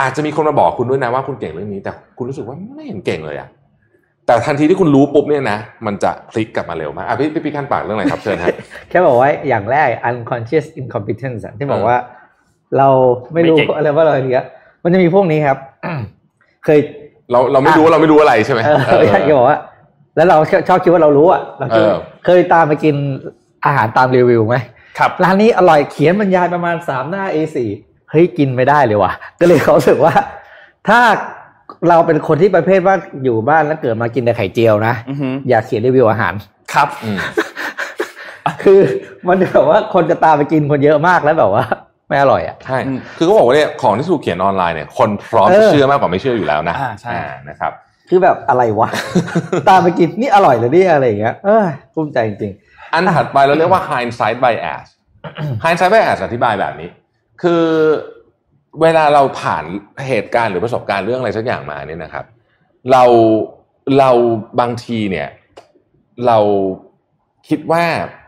อาจจะมีคนมาบอกคุณด้วยนะว่าคุณเก่งเรื่องนี้ แต่คุณรู้สึกว่าไม่เห็นเก่งเลยอะแต่ทันทีที่คุณรู้ปุ๊บเนี่ยนะ มันจะพลิกกลับมาเร็วมากอะพี่พี่พี่ขั้นปากเรื่องอะไรครับเชิญครับแค่บอกว่าอย่างแรก unconscious incompetence อะที่บอกเออว่า เราไม่รู้ไม่เก่งอะไรว่าเราอะไรเงี้ยมันจะมีพวกนี้ครับเคย เราเราไม่รู้ว่าเราไม่รู้อะไรใช่ไหมเออเอออยากจะบอกว่า แล้วเราชอบคิดว่าเรารู้อะเราคิดเออเคยตามไปกินอาหารตามรีวิวไหมครับร้านนี้อร่อยเขียนบรรยายประมาณสามหน้า A4 เฮ้ยกินไม่ได้เลยว่ะ ก็เลยเขารู้สึกว่า ถ้าเราเป็นคนที่ประเภทว่าอยู่บ้านแล้วเกิดมากินแต่ไข่เจียวนะอือหืออย่าเขียนรีวิวอาหารครับอืมคือมันแบบว่าคนจะตามไปกินคนเยอะมากแล้วแบบว่า ไม่อร่อยอะใช่อืมคือเขาบอกว่าเนี่ยของที่ถูกเขียนออนไลน์เนี่ยคนพร้อมเอจะอเชื่อมากกว่าไม่เชื่ออยู่แล้วนะอ่าใช่นะครับคือแบบอะไรวะ ตามไปกินนี่อร่อยเลยนี่อะไรอย่างเงี้ยเออภูมิใจจริงอันถัดไปเราเรียกว่า hindsight bias hindsight bias อธิบายแบบนี้ คือเวลาเราผ่านเหตุการณ์หรือประสบการณ์เรื่องอะไรสักอย่างมาเนี่ยนะครับ เราเราบางทีเนี่ย เราคิดว่า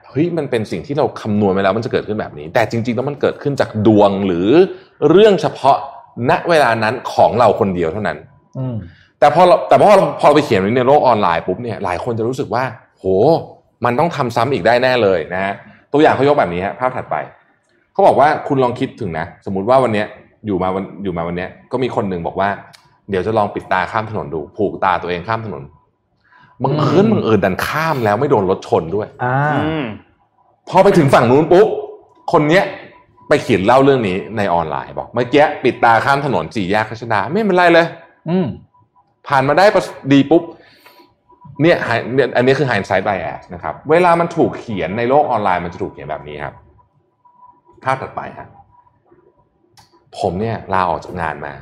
เฮ้ยมันเป็นสิ่งที่เราคำนวณไว้แล้วมันจะเกิดขึ้นแบบนี้ แต่จริงๆแล้วมันเกิดขึ้นจากดวงหรือเรื่องเฉพาะณเวลานั้นของเราคนเดียวเท่านั้นๆอืมแต่พอเราแต่พอเราพอเราไปเขียนไว้ในโลกออนไลน์ปุ๊บเนี่ยหลายคนจะรู้สึกว่า โห มันต้องทำซ้ำอีกได้แน่เลยนะฮะตัวอย่างเขายกแบบนี้ฮะภาพถัดไป เขาบอกว่าคุณลองคิดถึงนะ สมมุติว่าวันเนี้ยอยู่มาวันอยู่มาวันเนี้ยก็มีคนหนึ่งบอกว่า เดี๋ยวจะลองปิดตาข้ามถนนดู ผูกตาตัวเองข้ามถนนบังเอิญอืมบังเอิญดันข้ามแล้วไม่โดนรถชนด้วยอ่าอืมพอไปถึงฝั่งนู้นปุ๊บคนเนี้ยไปเขียนเล่าเรื่องนี้ในออนไลน์บอกเมื่อกี้ปิดตาข้ามถนนสี่แยกรัชดาไม่เป็นไรเลย อืมผ่านมาได้ประสดีปุ๊บเนี่ยหายเนี่ยอันนี้คือ hindsight bias นะครับ เวลามันถูกเขียนในโลกออนไลน์มันจะถูกเขียนแบบนี้ครับ ภาพถัดไปครับผมเนี่ยลาออกจากงานมา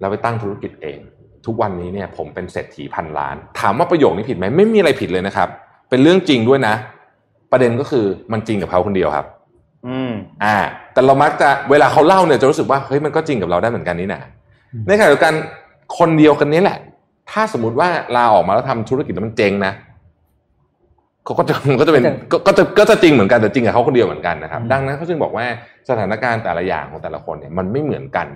แล้วไปตั้งธุรกิจเอง ทุกวันนี้เนี่ย ผมเป็นเศรษฐีพันล้าน ถามว่าประโยคนี้ผิดไหมไม่มีอะไรผิดเลยนะครับ เป็นเรื่องจริงด้วยนะ ประเด็นก็คือมันจริงกับเขาคนเดียวครับ อืม อ่า แต่เรามักจะเวลาเขาเล่าเนี่ยจะรู้สึกว่าเฮ้ยมันก็จริงกับเราได้เหมือนกันนี่นะอืมในขณะเดียวกันคนเดียวกันนี้แหละ ถ้าสมมติว่าลาออกมาแล้วทำธุรกิจแล้วมันเจ๊งนะ เขาก็จะมันก็จะเป็นก็ก็จะก็จะจริงเหมือนกันแต่จริงกับเขาคนเดียวเหมือนกันนะครับ ดังนั้นเขาจึงบอกว่าสถานการณ์แต่ละอย่างของแต่ละคนเนี่ยมันไม่เหมือนกัน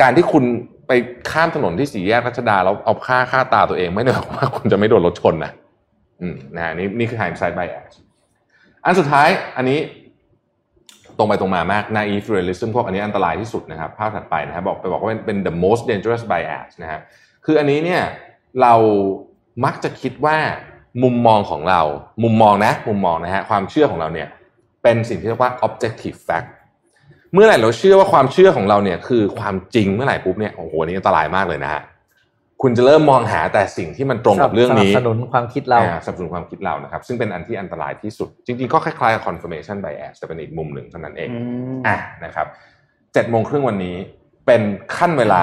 การที่คุณไปข้ามถนนที่สี่แยกรัชดาแล้วเอาค่าค่าตาตัวเองไม่ได้หมายความว่าคุณจะไม่โดนรถชนนะอืมนะฮะนี่นี่คือ hindsight bias อันสุดท้ายอันนี้ตรงไปตรงมามาก naive realism พวกอันนี้อันตรายที่สุดนะครับ ภาพถัดไปนะครับบอกไปบอกว่าเป็นเป็น the most dangerous bias นะฮะคืออันนี้เนี่ยเรามักจะคิดว่า มุมมองของเรา มุมมองนะ มุมมองนะฮะ ความเชื่อของเราเนี่ย เป็นสิ่งที่เรียกว่า objective fact เมื่อไหร่เราเชื่อว่าความเชื่อของเราเนี่ยคือความจริงเมื่อไหร่ปุ๊บเนี่ย โอ้โหนี่อันตรายมากเลยนะฮะ คุณจะเริ่มมองหาแต่สิ่งที่มันตรงกับเรื่องนี้ สนับสนุนความคิดเราอ่สนับสนุนความคิดเรานะครับ ซึ่งเป็นอันที่อันตรายที่สุด จริงๆ ก็คล้ายๆกับ confirmation bias แต่เป็นอีกมุมหนึ่งเท่านั้นเองอืมอะนะครับ เจ็ดโมงครึ่งวันนี้เป็นขั้นเวลา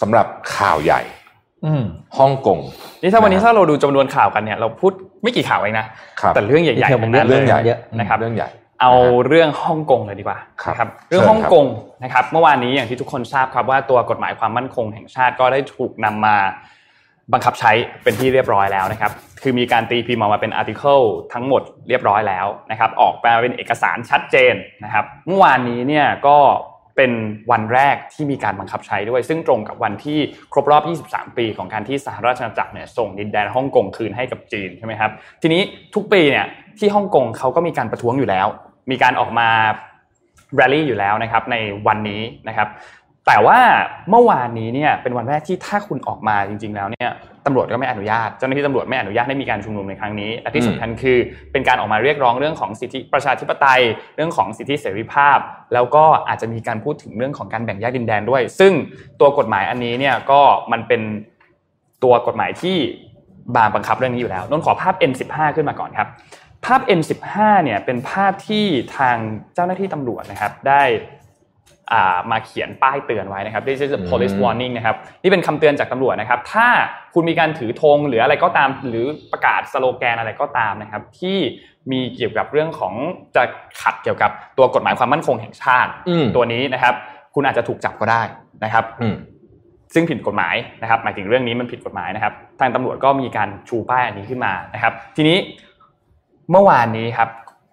สำหรับข่าวใหญ่อืม ฮ่องกงนี่ถ้าวันนี้ถ้าเราดูจำนวนข่าวกันเนี่ยเราพูดไม่กี่ข่าวเองนะครับแต่เรื่องใหญ่ๆเรื่องทั้งนั้นเรื่องใหญ่ลยเยอะนะครับเรื่องใหญ่ เอาเรื่องฮ่องกงเลยดีกว่าครับนะครับเรื่องเชิญครับฮ่องกงนะครับเมื่อวานนี้อย่างที่ทุกคนทราบครับว่าตัวกฎหมายความมั่นคงแห่งชาติก็ได้ถูกนำมาบังคับใช้เป็นที่เรียบร้อยแล้วนะครับ คือมีการตีพิมพ์ออกมาเป็นอาร์ติเคิลทั้งหมดเรียบร้อยแล้วนะครับ ออกมาเป็นเอกสารชัดเจนนะครับ เมื่อวานนี้เนี่ยก็ เป็นวันแรกที่มีการบังคับใช้ด้วย ซึ่งตรงกับวันที่ครบรอบ 23 ปีของการที่สหราชอาณาจักรเนี่ยส่งดินแดนฮ่องกงคืนให้กับจีนใช่ไหมครับ ทีนี้ทุกปีเนี่ยที่ฮ่องกงเขาก็มีการประท้วงอยู่แล้ว มีการออกมาแรลลี่อยู่แล้วนะครับในวันนี้นะครับ แต่ว่าเมื่อวานนี้เนี่ยเป็นวันแรกที่ถ้าคุณออกมาจริง ๆ แล้วเนี่ยตำรวจก็ไม่อนุญาตเจ้าหน้าที่ตำรวจไม่อนุญาตให้มีการชุมนุมในครั้งนี้และที่สำคัญคือเป็นการออกมาเรียกร้องเรื่องของสิทธิประชาธิปไตย เรื่องของสิทธิเสรีภาพ แล้วก็อาจจะมีการพูดถึงเรื่องของการแบ่งแยกดินแดนด้วย ซึ่งตัวกฎหมายอันนี้เนี่ยก็มันเป็นตัวกฎหมายที่บางบังคับเรื่องนี้อยู่แล้วนนขอภาพ N15 ขึ้นมาก่อนครับ ภาพ N15 เนี่ยเป็นภาพที่ทางเจ้าหน้าที่ตำรวจนะครับได้ มาเขียนป้ายเตือนไว้นะครับ This is a police อืม warning นะครับนี่เป็นคำเตือนจากตำรวจนะครับ ถ้าคุณมีการถือธงหรืออะไรก็ตาม หรือประกาศสโลแกนอะไรก็ตามนะครับ ที่มีเกี่ยวกับเรื่องของจะขัดเกี่ยวกับตัวกฎหมายความมั่นคงแห่งชาติอืมตัวนี้นะครับ คุณอาจจะถูกจับก็ได้นะครับอืมซึ่งผิดกฎหมายนะครับ หมายถึงเรื่องนี้มันผิดกฎหมายนะครับ ทางตำรวจก็มีการชูป้ายอันนี้ขึ้นมานะครับ ทีนี้เมื่อวานนี้ครับ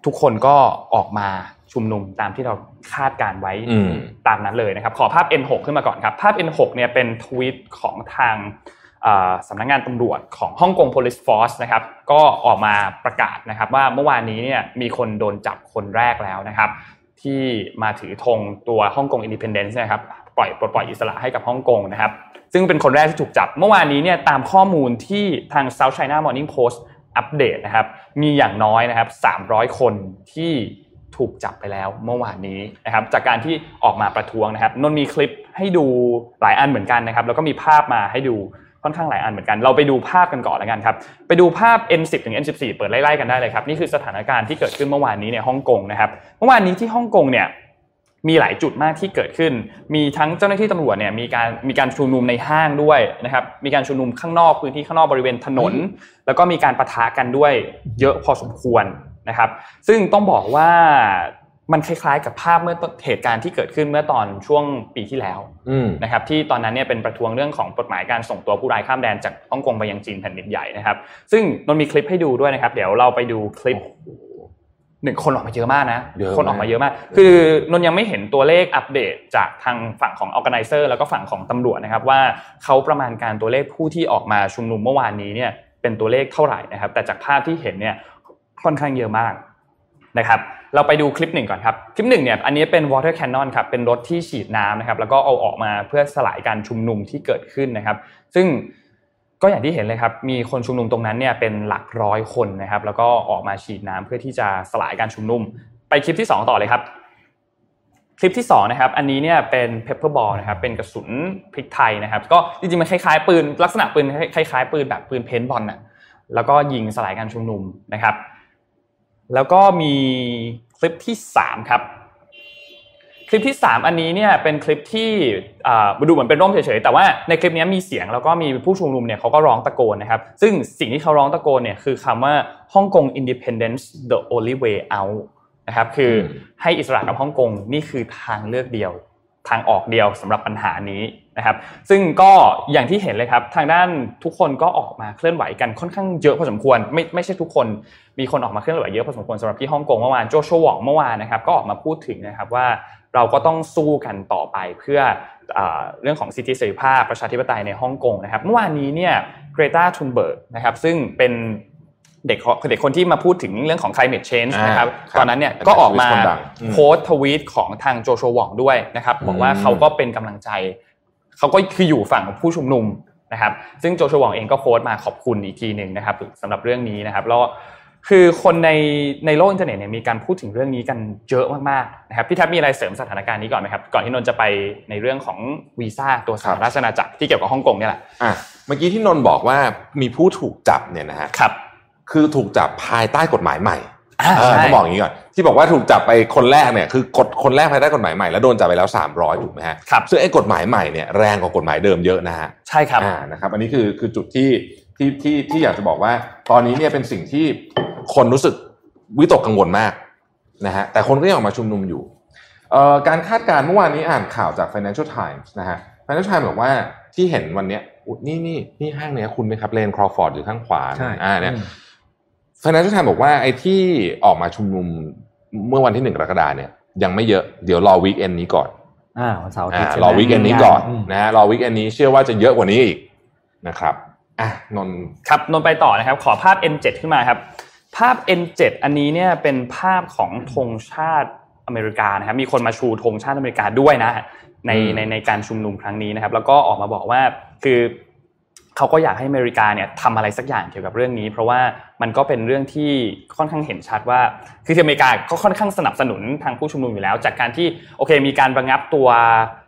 ทุกคนก็ออกมาชุมนุมตามที่เรา คาดการไว้อืมตามนั้นเลยนะครับ ขอภาพ N6 ขึ้นมาก่อนครับ ภาพ N6 เนี่ยเป็นทวีตของทางเอ่อสำนักงานตำรวจของฮ่องกง police force นะครับ ก็ออกมาประกาศนะครับว่าเมื่อวานนี้เนี่ยมีคนโดนจับคนแรกแล้วนะครับ ที่มาถือธงตัวฮ่องกง independence นะครับปล่อยปลดปล่อยอิสระให้กับฮ่องกงนะครับ ซึ่งเป็นคนแรกที่ถูกจับ เมื่อวานนี้เนี่ยตามข้อมูลที่ทาง South China Morning Post อัปเดตนะครับ มีอย่างน้อยนะครับ 300 คนที่ ถูกจับไปแล้วเมื่อวานนี้นะครับจากการที่ออกมาประท้วงนะครับนนท์มีคลิปให้ดูหลายอันเหมือนกันนะครับ แล้วก็มีภาพมาให้ดูค่อนข้างหลายอันเหมือนกัน เราไปดูภาพกันก่อนแล้วกันครับ ไปดูภาพ N10 ถึง N14 เปิดไล่ๆกันได้เลยครับ นี่คือสถานการณ์ที่เกิดขึ้นเมื่อวานนี้ในฮ่องกงนะครับ เมื่อวานนี้ที่ฮ่องกงเนี่ยมีหลายจุดมากที่เกิดขึ้น มีทั้งเจ้าหน้าที่ตำรวจเนี่ยมีการมีการชุมนุมในห้างด้วยนะครับ มีการชุมนุมข้างนอกพื้นที่ข้างนอกบริเวณถนน แล้วก็มีการปะทะกันด้วยเยอะพอสมควร นะครับ ซึ่งต้องบอกว่ามันคล้ายๆกับภาพเมื่อต้นเหตุการณ์ที่เกิดขึ้นเมื่อตอนช่วงปีที่แล้วอืมนะครับที่ตอนนั้นเนี่ยเป็นประท้วงเรื่องของกฎหมายการส่งตัวผู้ร้ายข้ามแดนจากฮ่องกงไปยังจีนแผ่นดินใหญ่นะครับ ซึ่งนนท์มีคลิปให้ดูด้วยนะครับ เดี๋ยวเราไปดูคลิปหนึ่งคนออกมาเยอะมากนะเยอะมากคนออกมาเยอะมาก คือนนท์ยังไม่เห็นตัวเลขอัปเดตจากทางฝั่งของ organizer แล้วก็ฝั่งของตำรวจนะครับ ว่าเขาประมาณการตัวเลขผู้ที่ออกมาชุมนุมเมื่อวานนี้เนี่ยเป็นตัวเลขเท่าไหร่นะครับ แต่จากภาพที่เห็นเนี่ย ค่อนข้างเยอะมากนะครับเราไปดูคลิปหนึ่งก่อนครับ คลิปหนึ่งเนี่ยอันนี้เป็น water cannon ครับเป็นรถที่ฉีดน้ำนะครับแล้วก็เอาออกมาเพื่อสลายการชุมนุมที่เกิดขึ้นนะครับ ซึ่งก็อย่างที่เห็นเลยครับมีคนชุมนุมตรงนั้นเนี่ยเป็นหลักร้อยคนนะครับ แล้วก็ออกมาฉีดน้ำเพื่อที่จะสลายการชุมนุม ไปคลิปที่สองต่อเลยครับ คลิปที่สองนะครับอันนี้เนี่ยเป็น pepper ball นะครับเป็นกระสุนพริกไทยนะครับ ก็จริงๆมันคล้ายๆปืนลักษณะปืนคล้ายๆปืนแบบปืนเพนบอลน่ะแล้วก็ยิงสลายการชุมนุมนะครับ แล้วก็มีคลิปที่สามครับ คลิปที่ 3 อันนี้เนี่ยเป็นคลิปที่อ่าดูเหมือนเป็นร่มเฉยๆแต่ว่าในคลิปนี้มีเสียงแล้วก็มีผู้ชุมนุมเนี่ยเขาก็ร้องตะโกนนะครับซึ่งสิ่งที่เขาร้องตะโกนเนี่ยคือคำว่าฮ่องกง independence the only way out นะครับคืออมให้อิสระกับฮ่องกงนี่คือทางเลือกเดียว ทางออกเดียวสำหรับปัญหานี้ นะครับซึ่งก็อย่างที่เห็นเลยครับทางด้านทุกคนก็ออกมาเคลื่อนไหวกันค่อนข้างเยอะพอสมควรไม่ไม่ใช่ทุกคนมีคนออกมาเคลื่อนไหวเยอะพอสมควรสำหรับที่ฮ่องกงเมื่อวานโจชัวหว่องเมื่อวานนะครับก็ออกมาพูดถึงนะครับว่าเราก็ต้องสู้กันต่อไปเพื่อเออเรื่องของสิทธิเสรีภาพประชาธิปไตยในฮ่องกงนะครับเมื่อวานนี้เนี่ยเกรตาทุนเบิร์กนะครับซึ่งเป็นเด็กเด็กคนที่มาพูดถึงเรื่องของ climate change อ่านะครับครับตอนนั้นเนี่ยก็ออกมาคนดังอืมโพสต์ทวีตของทางโจชัวหว่องด้วยนะครับบอกว่าอืมเขาก็เป็นกำลังใจ เขาก็คืออยู่ฝั่งผู้ชุมนุมนะครับ ซึ่งโจชัววองเองก็โพสต์มาขอบคุณอีกทีหนึ่งนะครับสำหรับเรื่องนี้นะครับแล้วคือคนในในโลกอินเทอร์เน็ตเนี่ยมีการพูดถึงเรื่องนี้กันเยอะมากๆนะครับพี่แทบมีอะไรเสริมสถานการณ์นี้ก่อนไหมครับ ก่อนที่นนท์จะไปในเรื่องของวีซ่าตัวสหราชอาณาจักรที่เกี่ยวกับฮ่องกงเนี่ยแหละอะเมื่อกี้ที่นนท์บอกว่ามีผู้ถูกจับเนี่ยนะฮะครับคือถูกจับภายใต้กฎหมายใหม่อ่าเออใช่ ต้องบอกอย่างนี้ก่อนที่บอกว่าถูกจับไปคนแรกเนี่ยคือกฎคนแรกภายใต้กฎหมายใหม่แล้วโดนจับไปแล้ว 300ถูกไหมฮะครับซึ่งไอ้กฎหมายใหม่เนี่ยแรงกว่ากฎหมายเดิมเยอะนะฮะใช่ครับอ่านะครับอันนี้คือคือจุดที่ที่ที่ที่อยากจะบอกว่า ตอนนี้เนี่ยเป็นสิ่งที่คนรู้สึกวิตกกังวลมากนะฮะแต่คนก็ยังออกมาชุมนุมอยู่เอ่อการคาดการณ์เมื่อวานนี้อ่านข่าวจาก Financial Times นะฮะ Financial Times บอกว่าที่เห็นวันเนี้ยอุ๊ยนี่นี่นี่ห้างเนี้ยคุณไหมครับ Lane Crawford อยู่ข้างขวาใช่อ่าเนี่ย Financial Times บอกว่าไอ้ที่ออกมาชุมนุมเมื่อวันที่หนึ่งกรกฎาเนี่ยยังไม่เยอะเดี๋ยวรอ weekend นี้ก่อนอ่าวันเสาร์อาทิตอ่าย์ใช่ไหมรอ weekend นี้ก่อนมนะฮะรอ weekend นี้เชื่อว่าจะเยอะกว่านี้อีกนะครับอะนนท์ครับนนท์ไปต่อนะครับ ขอภาพ N7 ขึ้นมาครับ ภาพ N7 อันนี้เนี่ยเป็นภาพของธงชาติอเมริกานะครับมีคนมาชูธงชาติอเมริกาด้วยนะในอืมในในการชุมนุมครั้งนี้นะครับ แล้วก็ออกมาบอกว่าคือ เขาก็อยากให้อเมริกาเนี่ยทำอะไรสักอย่างเกี่ยวกับเรื่องนี้ เพราะว่ามันก็เป็นเรื่องที่ค่อนข้างเห็นชัดว่า คือที่อเมริกาก็ค่อนข้างสนับสนุนทางผู้ชุมนุมอยู่แล้ว จากการที่โอเค มีการระงับตัว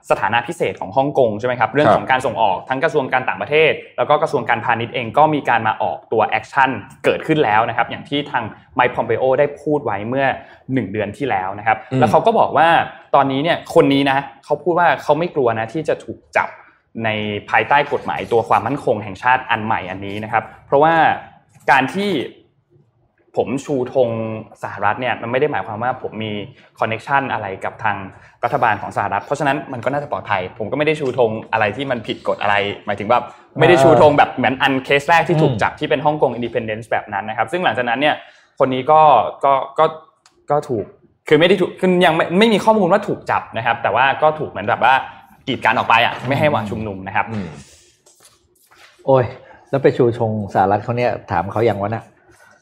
สถานะพิเศษของฮ่องกงใช่ไหมครับเรื่องของการส่งออกทั้งกระทรวงการต่างประเทศ แล้วก็กระทรวงการพาณิชย์เองก็มีการมาออกตัว action เกิดขึ้นแล้วนะครับอย่างที่ทางไมค์พอมเปโอได้พูดไว้เมื่อ 1 เดือนที่แล้วนะครับอืมแล้วเขาก็บอกว่าตอนนี้เนี่ยคนนี้นะเขาพูดว่าเขาไม่กลัวนะที่จะถูกจับ ในภายใต้กฎหมายตัวความมั่นคงแห่งชาติอันใหม่อันนี้นะครับ เพราะว่าการที่ผมชูธงสหรัฐเนี่ยมันไม่ได้หมายความว่าผมมี connection อะไรกับทางรัฐบาลของสหรัฐ เพราะฉะนั้นมันก็น่าจะปลอดภัย ผมก็ไม่ได้ชูธงอะไรที่มันผิดกฎอะไร หมายถึงว่าไม่ได้ชูธงแบบเหมือนอันเคสแรกที่ถูกจับที่เป็นฮ่องกง independence แบบนั้นนะครับ ซึ่งหลังจากนั้นเนี่ยคนนี้ก็ก็ก็ก็ถูกคือไม่ได้ถูกคือยังไม่ไม่มีข้อมูลว่าถูกจับนะครับ แต่ว่าก็ถูกเหมือนแบบว่า กีดกันออกไปอะไม่ให้มาชุมนุมนะครับอืมโอ้ย แล้วไปชูธงสหรัฐเขาเนี่ยถามเขาอย่างวะน่ะ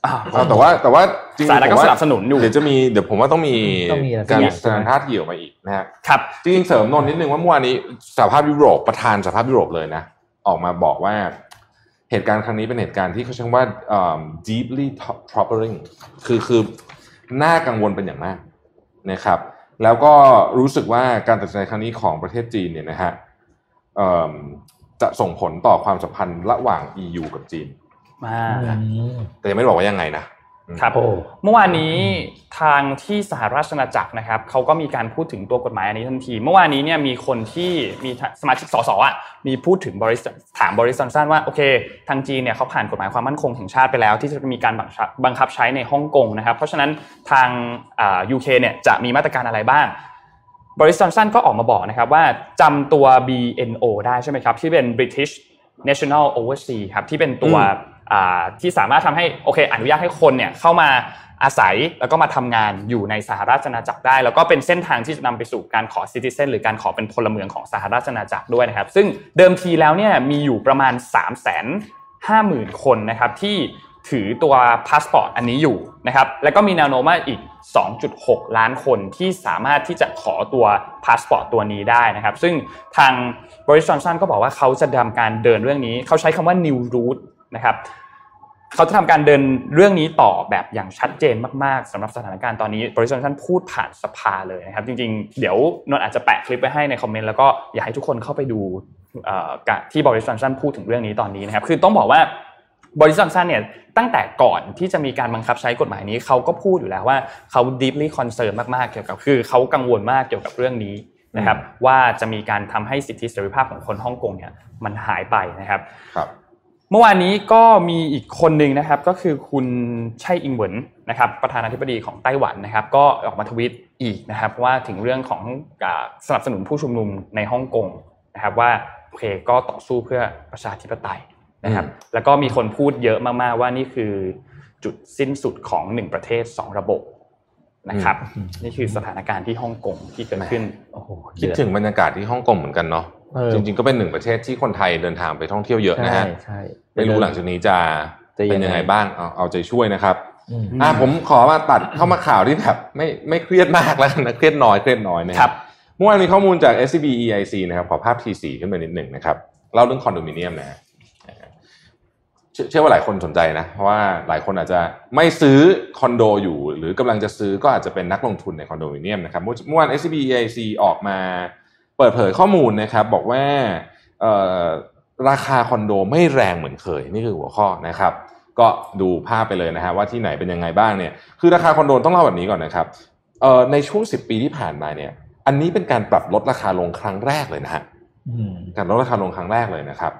เอาแต่ว่าแต่ว่าจริงๆสหรัฐก็ผมว่าสนับสนุนอยู่เดี๋ยวจะมีเดี๋ยวผมว่าต้องมีต้องมีอะไรสักการอย่างแสดงท่าทีออกมาอีกนะฮะครับจริงๆเสริมนนท์นิดนึงว่าเมื่อวานนี้สหภาพยุโรปประธานสหภาพยุโรปเลยนะ ออกมาบอกว่าเหตุการณ์ครั้งนี้เป็นเหตุการณ์ที่เขาใช้คำว่าเอิ่ม deeply troubling คือคือน่ากังวลเป็นอย่างมากนะครับ แล้วก็รู้สึกว่าการตัดสินใจครั้งนี้ของประเทศจีนเนี่ยนะฮะเอิ่มจะส่งผลต่อความสัมพันธ์ระหว่าง EU กับจีนมาแต่ยังไม่ได้บอกว่ายังไงนะ ครับโอ้เมื่อวานนี้ทางที่สหราชอาณาจักรนะครับเขาก็มีการพูดถึงตัวกฎหมายอันนี้ทันที เมื่อวานนี้เนี่ยมีคนที่มีสมาชิกสสอะมีพูดถึงบริษัทถามบริษัทสั้นว่าโอเค ทางจีนเนี่ยเขาผ่านกฎหมายความมั่นคงแห่งชาติไปแล้ว ที่จะมีการบังคับบังคับใช้ในฮ่องกงนะครับ เพราะฉะนั้นทางยูเคเนี่ยจะมีมาตรการอะไรบ้างบริษัทสั้นก็ออกมาบอกนะครับว่าจำตัว BNO ได้ใช่ไหมครับที่เป็น British National Overseas ครับที่เป็นตัวอ่า ที่สามารถทำให้โอเคอนุญาตให้คนเนี่ยเข้ามาอาศัยแล้วก็มาทำงานอยู่ในสหราชอาณาจักรได้ แล้วก็เป็นเส้นทางที่จะนำไปสู่การขอซิติเซนหรือการขอเป็นพลเมืองของสหราชอาณาจักรด้วยนะครับ ซึ่งเดิมทีแล้วเนี่ยมีอยู่ประมาณ 3 5 0 0 0 0 คนนะครับที่ถือตัวพาสปอร์ตอันนี้อยู่นะครับแล้วก็มีแนวโน้มว่าอีก 2.6 ล้านคนที่สามารถที่จะขอตัวพาสปอร์ตตัวนี้ได้นะครับ ซึ่งทางบอริษัทจอห์นสันก็บอกว่าเขาจะทำการเดินเรื่องนี้ เขาใช้คำว่า new route นะครับเขาจะทำการเดินเรื่องนี้ต่อแบบอย่างชัดเจนมากๆสำหรับสถานการณ์ตอนนี้บอริสท่านพูดผ่านสภาเลยนะครับ จริงๆ เดี๋ยวนนท์อาจจะแปะคลิปไว้ให้ในคอมเมนต์แล้วก็อยากให้ทุกคนเข้าไปดูเอ่อการที่บริษัทท่านพูดถึงเรื่องนี้ตอนนี้นะครับ คือต้องบอกว่าบริษัทท่านเนี่ยตั้งแต่ก่อนที่จะมีการบังคับใช้กฎหมายนี้เขาก็พูดอยู่แล้วว่าเขา deeply concern มากๆเกี่ยวกับคือเขากังวลมากเกี่ยวกับเรื่องนี้นะครับว่าจะมีการทำให้สิทธิเสรีภาพของคนฮ่องกงเนี่ยมันหายไปนะครับครับ เมื่อวานนี้ก็มีอีกคนหนึ่งนะครับก็คือคุณไช่อิงเหวินนะครับประธานาธิบดีของไต้หวันนะครับ ก็ออกมาทวิตอีกนะครับว่าถึงเรื่องของอาสนับสนุนผู้ชุมนุมในฮ่องกงนะครับว่าโอเคก็ต่อสู้เพื่อประชาธิปไตยนะครับ แล้วก็มีคนพูดเยอะมากๆว่านี่คือจุดสิ้นสุดของหนึ่งประเทศสองระบบนะครับ นี่คือสถานการณ์ที่ฮ่องกงที่เกิดขึ้นโอ้โหคิดถึงบรรยากาศที่ฮ่องกงเหมือนกันเนาะเออ จริง ๆ ก็เป็นหนึ่งประเทศที่คนไทยเดินทางไปท่องเที่ยวเยอะนะใช่ฮะใช่ไม่รู้หลังจากนี้จะจะยังไงเป็นยังไงบ้างเอาเอาใจช่วยนะครับอืมอะผมขอมาตัดเข้ามาข่าวที่แบบไม่ไม่เครียดมากแล้วกันนะเครียดน้อยเครียดน้อยนะคครัรับบเมื่อวานมีข้อมูลจาก SCB EIC นะครับขอภาพ T4 ขึ้นมานิดหนึ่งนะครับเล่าเรื่องคอนโดมิเนียมนะฮะเชื่อว่าหลายคนสนใจนะ เพราะว่าหลายคนอาจจะไม่ซื้อคอนโดอยู่ หรือกำลังจะซื้อก็อาจจะเป็นนักลงทุนในคอนโดมิเนียมนะครับเมื่อวาน SCB EIC ออกมา เปิดเผยข้อมูลนะครับ บอกว่าราคาคอนโดไม่แรงเหมือนเคย นี่คือหัวข้อนะครับ ก็ดูภาพไปเลยนะฮะว่าที่ไหนเป็นยังไงบ้างเนี่ยคือราคาคอนโดต้องเล่าแบบนี้ก่อนนะครับในช่วง 10 ปีที่ผ่านมาเนี่ย อันนี้เป็นการปรับลดราคาลงครั้งแรกเลยนะฮะการลดราคาลงครั้งแรกเลยนะครับ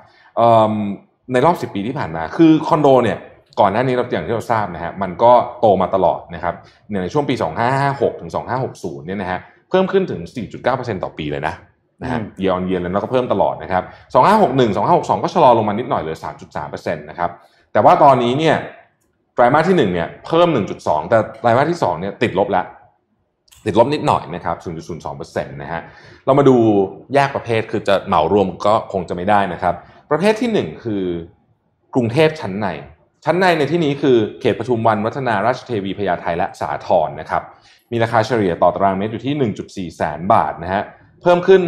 ในรอบ 10 ปีที่ผ่านมาคือคอนโดเนี่ยก่อนหน้านี้เราอย่างที่เราทราบนะฮะมันก็โตมาตลอดนะครับในช่วงปี 2556 ถึง 2560 เนี่ยนะฮะเพิ่มขึ้นถึง 4.9%ต่อปีเลยนะ นะฮะ year on year แล้วก็เพิ่มตลอดนะครับ2561 2562 ก็ชะลอลงมานิดหน่อยเหลือ 3.3%นะครับแต่ว่าตอนนี้เนี่ยไตรมาสที่ 1 เนี่ยเพิ่ม 1.2 แต่ไตรมาสที่ 2 เนี่ยติดลบแล้ว ติดลบนิดหน่อยนะครับ 0.02%นะฮะเรามาดูแยกประเภทคือจะเหมารวมก็คงจะไม่ได้นะครับ ประเภทที่ 1 คือกรุงเทพชั้นใน ชั้นในในที่นี้คือเขตปทุมวันวัฒนาราชเทวีพญาไทและสาทรนะครับมีราคาเฉลี่ยต่อตารางเมตรอยู่ที่ 1.4 แสนบาทนะฮะ เพิ่มขึ้น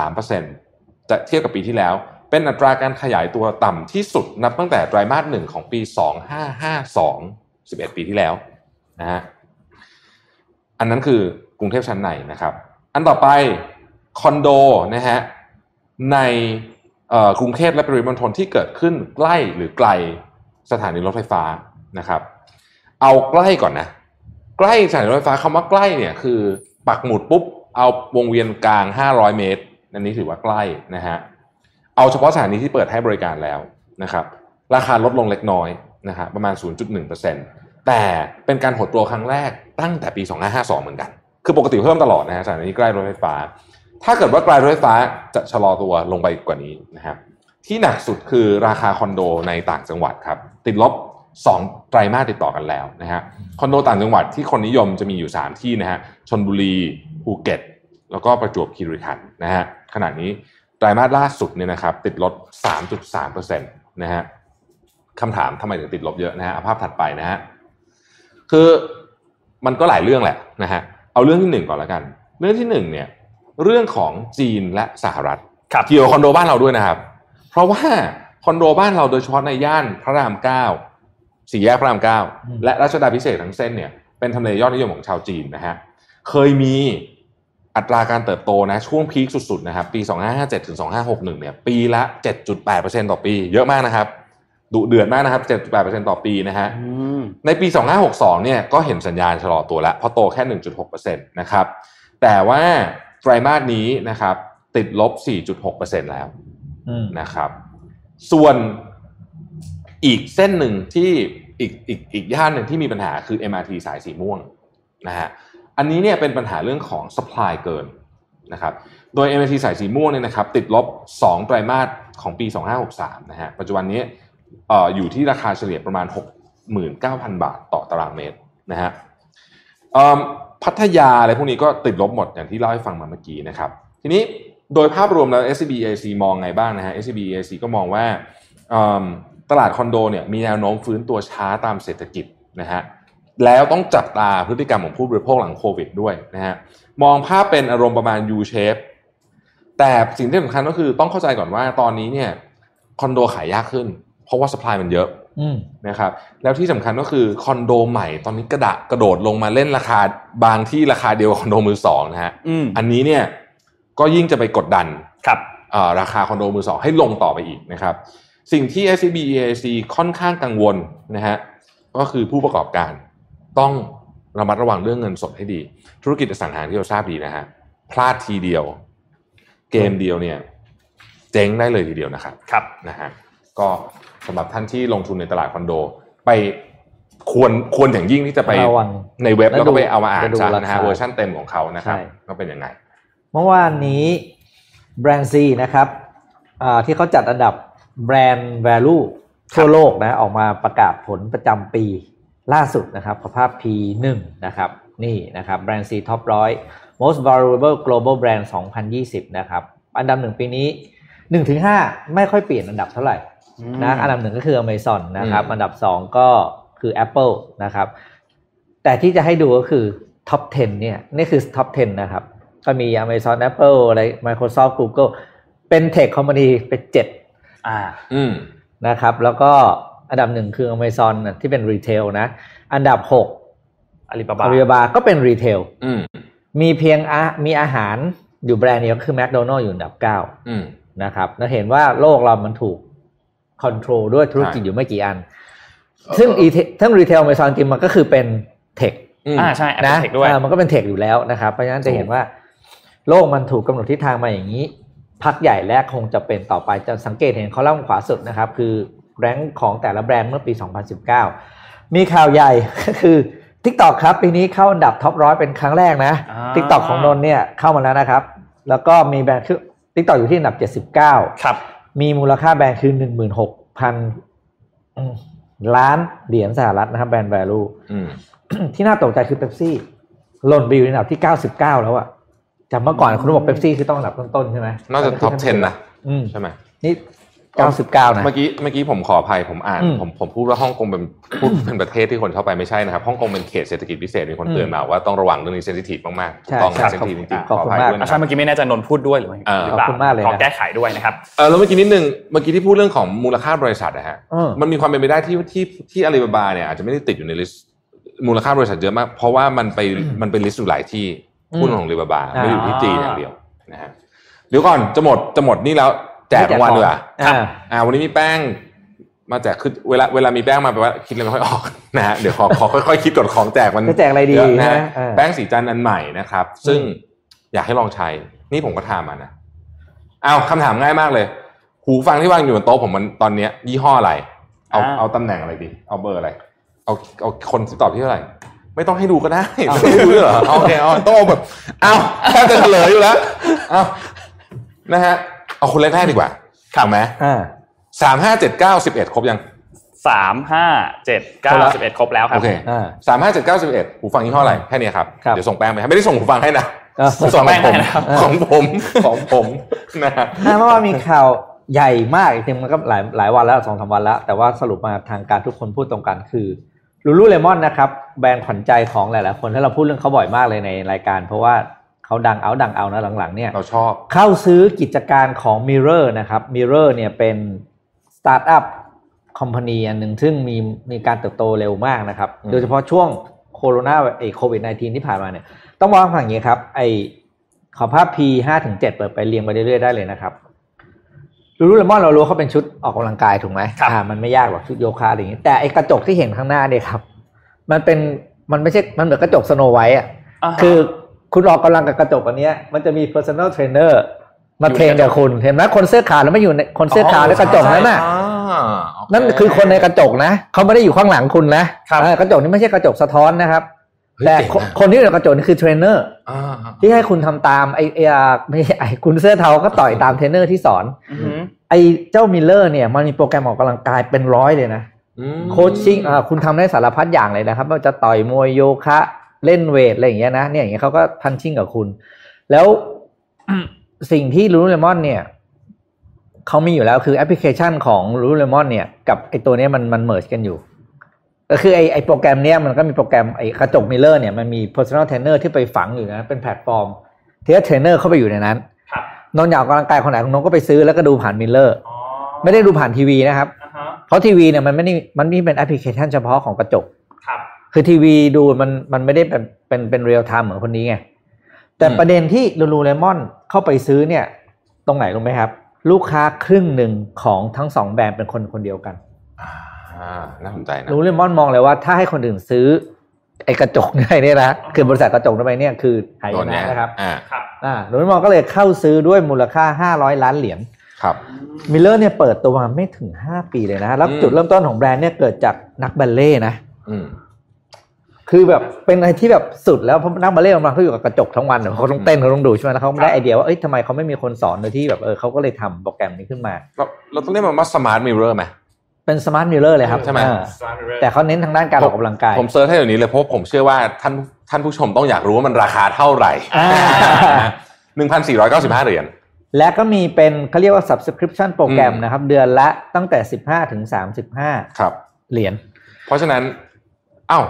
1.3%จะเทียบกับปีที่แล้ว เป็นอัตราการขยายตัวต่ำที่สุดนับตั้งแต่ไตรมาสหนึ่งของปี 2552 11 ปีที่แล้วนะฮะอันนั้นคือกรุงเทพชั้นในนะครับ อันต่อไปคอนโดนะฮะในกรุงเทพและปริมณฑลที่เกิดขึ้นใกล้หรือไกลสถานีรถไฟฟ้านะครับ เอาใกล้ก่อนนะ ใกล้สถานีรถไฟฟ้าคำว่าใกล้เนี่ยคือปักหมุดปุ๊บ เอาวงเวียนกลาง 500 เมตรอันนี้ถือว่าใกล้นะฮะเอาเฉพาะสถานีที่เปิดให้บริการแล้วนะครับ ราคาลดลงเล็กน้อยนะฮะประมาณ 0.1%แต่เป็นการหดตัวครั้งแรกตั้งแต่ปี 2552 เหมือนกัน คือปกติเพิ่มตลอดนะฮะสถานีใกล้รถไฟฟ้า ถ้าเกิดว่าใกลายรถไฟฟ้าจะชะลอตัวลงไปกว่านี้นะครับที่หนักสุดคือราคาคอนโดในต่างจังหวัดครับ ติดลบ 2 ไตรมาสติดต่อกันแล้วนะฮะคอนโดต่างจังหวัดที่คนนิยมจะมีอยู่ 3 ที่นะฮะชนบุรีภูเก็ต แล้วก็ประจวบคีรีขันธ์นะฮะขณะนี้ไตรมาสล่าสุดเนี่ยนะครับติดลบ 3.3%นะฮะคำถามทำไมถึงติดลบเยอะนะฮะภาพถัดไปนะฮะคือมันก็หลายเรื่องแหละนะฮะเอาเรื่องที่หนึ่งก่อนแล้วกัน เรื่องที่หนึ่งเนี่ยเรื่องของจีนและสหรัฐเกี่ยวกับคอนโดบ้านเราด้วยนะครับ เพราะว่าคอนโดบ้านเราโดยเฉพาะในย่านพระรามเก้า สี่แยกพระรามเก้าและรัชดาพิเศษทั้งเส้นเนี่ยเป็นทำเลยอดนิยมของชาวจีนนะฮะเคยมีอัตราการเติบโตนะช่วงพีคสุดๆนะครับปี 2557ถึง2561เนี่ยปีละ 7.8%ต่อปี เยอะมากนะครับดุเดือดมากนะครับ 7.8%ต่อปีนะฮะในปี 2562เนี่ยก็เห็นสัญญาณชะลอตัวแล้วเพราะโตแค่ 1.6%นะครับแต่ว่าไตรมาสนี้นะครับติดลบ 4.6%แล้วนะครับส่วน อีกเส้นหนึ่งที่อีกอีกอีกย่านหนึ่งที่มีปัญหาคือ MRT สายสีม่วงนะฮะอันนี้เนี่ยเป็นปัญหาเรื่องของ supply เกินนะครับโดย MRT สายสีม่วงเนี่ยนะครับติดลบ 2 ไตรมาสของปี 2563นะฮะปัจจุบันนี้ออยู่ที่ราคาเฉลี่ยประมาณ 69,000 บาทต่อตารางเมตรนะฮะพัทยาอะไรพวกนี้ก็ติดลบหมดอย่างที่เล่าให้ฟังมาเมื่อกี้นะครับ ทีนี้โดยภาพรวมแล้ว SCB EIC มองไงบ้างนะฮะ SCB EIC ก็มองว่า ตลาดคอนโดเนี่ยมีแนวโน้มฟื้นตัวช้าตามเศรษฐกิจนะฮะแล้วต้องจับตาพฤติกรรมของผู้บริโภคหลังโควิดด้วยนะฮะมองภาพเป็นอารมณ์ประมาณ U shape แต่สิ่งที่สำคัญก็คือต้องเข้าใจก่อนว่าตอนนี้เนี่ยคอนโดขายยากขึ้น เพราะว่าสป라이มันเยอะนะครับแล้วที่สำคัญก็คือคอนโดใหม่ตอนนี้กระดะกระโดดลงมาเล่นราคาบางที่ราคาเดียวกับคอนโดมือสองนะฮะอันนี้เนี่ยก็ยิ่งจะไปกดดันครับราคาคอนโดมือสองให้ลงต่อไปอีกนะครับ สิ่งที่ SCB EAC ค่อนข้างกังวลนะฮะก็คือผู้ประกอบการต้องระมัดระวังเรื่องเงินสดให้ดี ธุรกิจอสังหาที่เราทราบดีนะฮะพลาดทีเดียว เกมเดียวเนี่ยเจ๊งได้เลยทีเดียวนะครับครับนะฮะก็สำหรับท่านที่ลงทุนในตลาดคอนโด ไปควรควรอย่างยิ่งที่จะไป ในเว็บแล้วก็ไปเอามาอ่านซะนะฮะเวอร์ชันเต็มของเขานะครับก็เป็นยังไง เมื่อวานนี้แบรนด์ซีนะครับที่เขาจัดอันดับ แบรนด์ value ทั่วโลกนะออกมาประกาศผลประจำปีล่าสุดนะครับภาพ P1 นะครับนี่นะครับ BrandZ top ร้อย most valuable global brand 2020 นะครับอันดับหนึ่งปีนี้1-5ไม่ค่อยเปลี่ยนอันดับเท่าไหร่นะอันดับหนึ่งก็คือ Amazon นะครับอันดับสองก็คือ Apple นะครับแต่ที่จะให้ดูก็คือ top 10 เนี่ยนี่คือ top 10 นะครับก็มี Amazon Apple อะไร Microsoft Google เป็น tech company เป็นเจ็ด อ่านะครับ แล้วก็อันดับหนึ่งคือ Amazon น่ะที่เป็น retail นะ อันดับหกอาลีบาบาอาลีบาบาก็เป็น retail อืมมีเพียงอะมีอาหารอยู่แบรนด์เดียวก็คือแม d โดนัล s อยู่อันดับเก้าอืมนะครับแล้วเห็นว่าโลกเรามันถูก control ด้วยธุรกิจใช่อยู่ไม่กี่อัน ซึ่ง e- ทั้ง retail Amazon จริงมันก็คือเป็น tech อืมอ่าใช่แอปนะ tech ด้วยเออมันก็เป็น tech อยู่แล้วนะครับ เพราะฉะนั้นจะเห็นว่า โลกมันถูกกำหนดทิศทางมาอย่างนี้ พักใหญ่และคงจะเป็นต่อไปจะสังเกตเห็นเขาล่างขวาสุดนะครับ คือแรงค์ของแต่ละแบรนด์เมื่อปี 2019 มีข่าวใหญ่ก็คือ TikTok ครับปีนี้เข้าอันดับท็อปร้อยเป็นครั้งแรกนะอ่า TikTok ของนนท์เนี่ยเข้ามาแล้วนะครับ แล้วก็มีแบรนด์คือ TikTok อยู่ที่อันดับ 79 ครับ มีมูลค่าแบรนด์คือ 16,000 ล้านเหรียญสหรัฐนะครับแบรนด์ value อืมที่น่าตกใจคือเ e ปซี่หล่นไปอยู่ในอันดับที่ 99 แล้วอะ จากเมื่อก่อนคุณบอกเ e ปซี่คือต้องอันดับต้นๆใช่ไหมน่าจะ top 10 นะอืมใช่ไหมนี่99นะ เมื่อกี้เมื่อกี้ผมขออภัยผมอ่านอืมผมผมพูดว่าฮ่องกงเป็นพูดเป็นประเทศที่คนเข้าไปไม่ใช่นะครับฮ่องกงเป็นเขตเศรษฐกิจพิเศษมีคนเตือนมาว่าต้องระวังเรื่องนี้ sensitive มากๆถูกต้องใช่ sensitive จริงๆขอบคุณมากด้วยอะนะคใช่รับเมื่อกี้ไม่แน่ใจนนท์พูดด้วยหรือไม่เออหรือเปล่าขอบคุณมากเลยนะขอแก้ไขด้วยนะครับเออแล้วเมื่อกี้นิดนึงเมื่อกี้ที่พูดเรื่องของมูลค่าบริษัทนะฮะเออมันมีความเป็นไปได้ที่ที่ที่อาลีบาบาเนี่ยอาจจะไม่ได้ติดอยู่ใน list มูลค่าบริษัทเยอะมาก เพราะว่ามันไปมันไป list อยู่หลายที่ หุ้นของอาลีบาบาอ่าไม่ได้อยู่ที่จีนอย่างเดียวนะฮะเดี๋ยวก่อนจะหมดจะหมดนี่แล้วแจกรางวัลดีกว่าอ่าอ่า วันนี้มีแป้งมาแจกคือเวลาเวลามีแป้งมาแปลว่าคิดอะไรไม่ค่อยออกนะฮะเดี๋ยวขอขอค่อยๆคิดก่อนของแจกมันจะแจกอะไรดีเยนะนะฮะเออแป้งสีจันทร์อันใหม่นะครับ ซึ่งอืมอยากให้ลองใช้ นี่ผมก็ทามานะเอาคำถามง่ายมากเลย หูฟังที่วางอยู่บนโต๊ะผมมันตอนเนี้ย ยี่ห้ออะไร เอาอ่าเอาตำแหน่งอะไรดี เอาเบอร์อะไร เอาเอาคนที่ตอบที่เท่าไหร่ ไม่ต้องให้ดูก็ได้ไม่ต้องให้ดูด้วยเหรอเอาโอเคเอาต้องเอาแบบเอาแทบจะเฉลยอยู่แล้วเอานะฮะเอาคนแรกๆดีกว่าถูกไหมอ่าสามห้าเจ็ดเก้าสิบเอ็ดครบยังสามห้าเจ็ดเก้าสิบเอ็ดครบแล้วครับโอเคอ่าสามห้าเจ็ดเก้าสิบเอ็ดหูฟังยี่ห้ออะไรแค่เนี้ยครับครับเดี๋ยวส่งแป้งไปให้ไม่ได้ส่งหูฟังให้นะเออส่งแป้งของผมให้นะครับของผมของผมนะฮะอ่าเพราะว่ามีข่าวใหญ่มากจริงๆมันก็หลายหลายวันแล้วสองสามวันแล้ว แต่ว่าสรุปมาทางการทุกคนพูดตรงกันคือ Lululemon นะครับแบรนด์ขวัญใจของหลายๆคนที่เราพูดเรื่องเขาบ่อยมากเลยในรายการ เพราะว่าเขาดังเอาดังเอานะหลังๆเนี่ยเราชอบ เข้าซื้อกิจการของ Mirror นะครับ Mirror เนี่ยเป็น startup company อันหนึ่งซึ่งมีมีการเติบโตเร็วมากนะครับอืมโดยเฉพาะช่วงโคโรนาไอโควิด -19 ที่ผ่านมาเนี่ย ต้องมองฝั่งอย่างนี้ครับ ไอขอภาพ P 5ถึง7เปิดไปเรียงไปเรื่อยๆได้เลยนะครับ รูรูเลมอนเรารู้เขาเป็นชุดออกกำลังกายถูกไหมครับอ่ามันไม่ยากหรอกชุดโยคะอะไรอย่างนี้แต่ไอกระจกที่เห็นข้างหน้าเนี่ยครับ มันเป็นมันไม่ใช่มันเหมือนกระจกสโนไวท์อะาฮะคือคุณออกกำลังกับกระจกอันเนี้ยมันจะมี personal trainer มาเทรนกับคุณเห็นไหมคนเสื้อขาวแล้วไม่อยู่ในคนเสื้อขาวในกระจกนั้นน่ะอ่าโเนั่นคือคนในกระจกนะเขาไม่ได้อยู่ข้างหลังคุณนะครับเออกระจกนี้ไม่ใช่กระจกสะท้อนนะครับเฮ้ย แต่เจ๋งคนนะคนที่อยู่ในกระจกนี่คือเทรนเนอร์อ่าที่ให้คุณทำตามไอไออ่าไม่ใช่ไอคุณเสื้อเทาก็ต่อยตามเทรนเนอร์ที่สอนอือหือไอเจ้า Mirror เนี่ยมันมีโปรแกรมออกกำลังกายเป็นร้อยเลยนะอืม coaching อ่าคุณทำได้สารพัดอย่างเลยนะครับไม่ว่าจะต่อยมวยโยคะเล่น weight อะไรอย่างเงี้ยนะเนี่ยอย่างเงี้ยเขาก็ punching กับคุณ แล้วสิ่งที่ Lululemon เนี่ยเขามีอยู่แล้วคือแอปพลิเคชันของ Lululemon เนี่ย กับไอตัวเนี้ยมันมัน merge กันอยู่ ก็คือไอไอโปรแกรมเนี้ยมันก็มีโปรแกรมไอกระจก Mirror เนี่ยมันมี personal trainer ที่ไปฝังอยู่นะเป็นแพลตฟอร์มที่เทรนเนอร์เข้าไปอยู่ในนั้นครับนนท์อยากออกกำลังกายคนไหนคนนั้นก็ไปซื้อแล้วก็ดูผ่าน Mirror อ๋อไม่ได้ดูผ่านทีวีนะครับอ่าฮะเพราะทีวีเนี่ยมันไม่ได้มันนี่เป็นแอปพลิเคชันเฉพาะของกระจกครับคือทีวีดูมันมันไม่ได้เป็นเป็นเป็น real-time เหมือนคนนี้ไงแต่อืมประเด็นที่ Lululemon เข้าไปซื้อเนี่ย ตรงไหนรู้ไหมครับ ลูกค้าครึ่งหนึ่งของทั้งสองแบรนด์เป็นคนคนเดียวกันอ่า น่าสนใจนะ Lululemon มองเลยว่าถ้าให้คนอื่นซื้อ ไอ้กระจกเนี่ยนะคือบริษัทกระจกทำไมเนี่ยคือหายตัวเนี้นะยนะครับอ่าครับอ่า Lululemon ก็เลยเข้าซื้อด้วยมูลค่า500ล้านเหรียญครับ Mirror เนี่ยเปิดตัวมาไม่ถึง5ปีเลยนะแล้วอืมจุดเริ่มต้นของแบรนด์เนี่ยเกิดจากนักบัลเล่ต์นะอืมคือแบบเป็นอะไรที่แบบสุดแล้วเพราะนักบัลเล่ต์บางเขาอยู่กับกระจกทั้งวันเขาต้องเต้นเขาต้องดูใช่ไหมแล้วเขาไม่ได้ไอเดียว่าเอ้ยทำไมเขาไม่มีคนสอนโดยที่แบบเออเขาก็เลยทำโปรแกรมนี้ขึ้นมาเราเราต้องเรียกมันว่า smart mirror ไหม เป็น smart mirror เลยครับใช่ไหมอ่าแต่เขาเน้นทางด้านการออกกำลังกาย ผม search ให้เดี๋ยวนี้เลยเพราะผมเชื่อว่าท่านท่านผู้ชมต้องอยากรู้ว่ามันราคาเท่าไหร่อ่าหนึ่งพันสี่ร้อยเก้าสิบห้าเหรียญและก็มีเป็นเขาเรียกว่า subscription โปรแกรมอืมนะครับ เดือนละตั้งแต่15ถึง35ครับเหรียญเพราะฉะนั้น เอ้า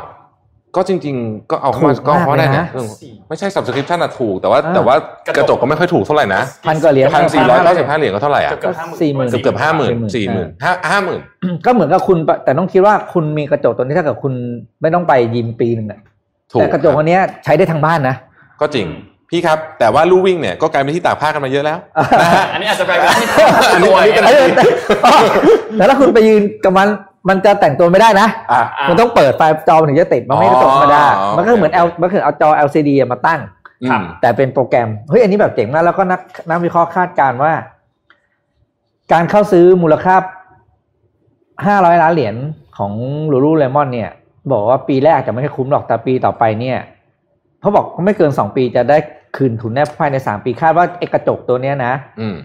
ก็ก็จริง ๆ ก็เอาเข้ามาถูกก็เอาเข้ามาได้มากเลยนะนะเออไม่ใช่ subscription อะถูก แต่ว่าอ่าแต่ว่ากระจกก็ไม่ค่อยถูกเท่าไหร่นะพันกว่าเหรียญพันสี่ร้อยเก้าสิบห้าเหรียญก็เท่าไหร่อะเกือบห้าหมื่นสี่หมื่นเกือบเกือบห้าหมื่น40,000สี่หมื่นห้าห้าหมื่นก็เหมือนกับคุณปะแต่ต้องคิดว่าคุณมีกระจกตัวนี้ถ้าเกิดคุณไม่ต้องไปยิมปีหนึ่งอะถูกแต่กระจกคอับนเนี้ยใช้ได้ทั้งบ้านนะ ก็จริงพี่ครับ แต่ว่าลู่วิ่งเนี่ยก็กลายเป็นที่ตากผ้ากันมาเยอะแล้วนะฮะอันนี้อาจจะกลายเป็นที่อันนี้อันนี้เป็นเอ้ยแต่อ๋อแต่ถ้าคุณไปยืนกับมัน มันจะแต่งตัวไม่ได้นะ อะ มันต้องเปิดไฟจอมันถึงจะติด มันไม่กระจกธรรมดา อ๋อ มันก็เหมือน L มันคือเอาจอ LCD อะมาตั้ง อืม แต่เป็นโปรแกรม เฮ้ย อันนี้แบบเจ๋งมาก แล้วก็นักนักวิเคราะห์คาดการณ์ว่า การเข้าซื้อมูลค่า 500 ล้านเหรียญของลูลูเลมอนเนี่ย บอกว่าปีแรกอาจจะไม่ค่อยคุ้มหรอก แต่ปีต่อไปเนี่ยเขาบอกไม่เกิน 2 ปีจะได้คืนทุนแน่ภายใน 3 ปีคาดว่าไอ้กระจกตัวเนี้ยนะ อืม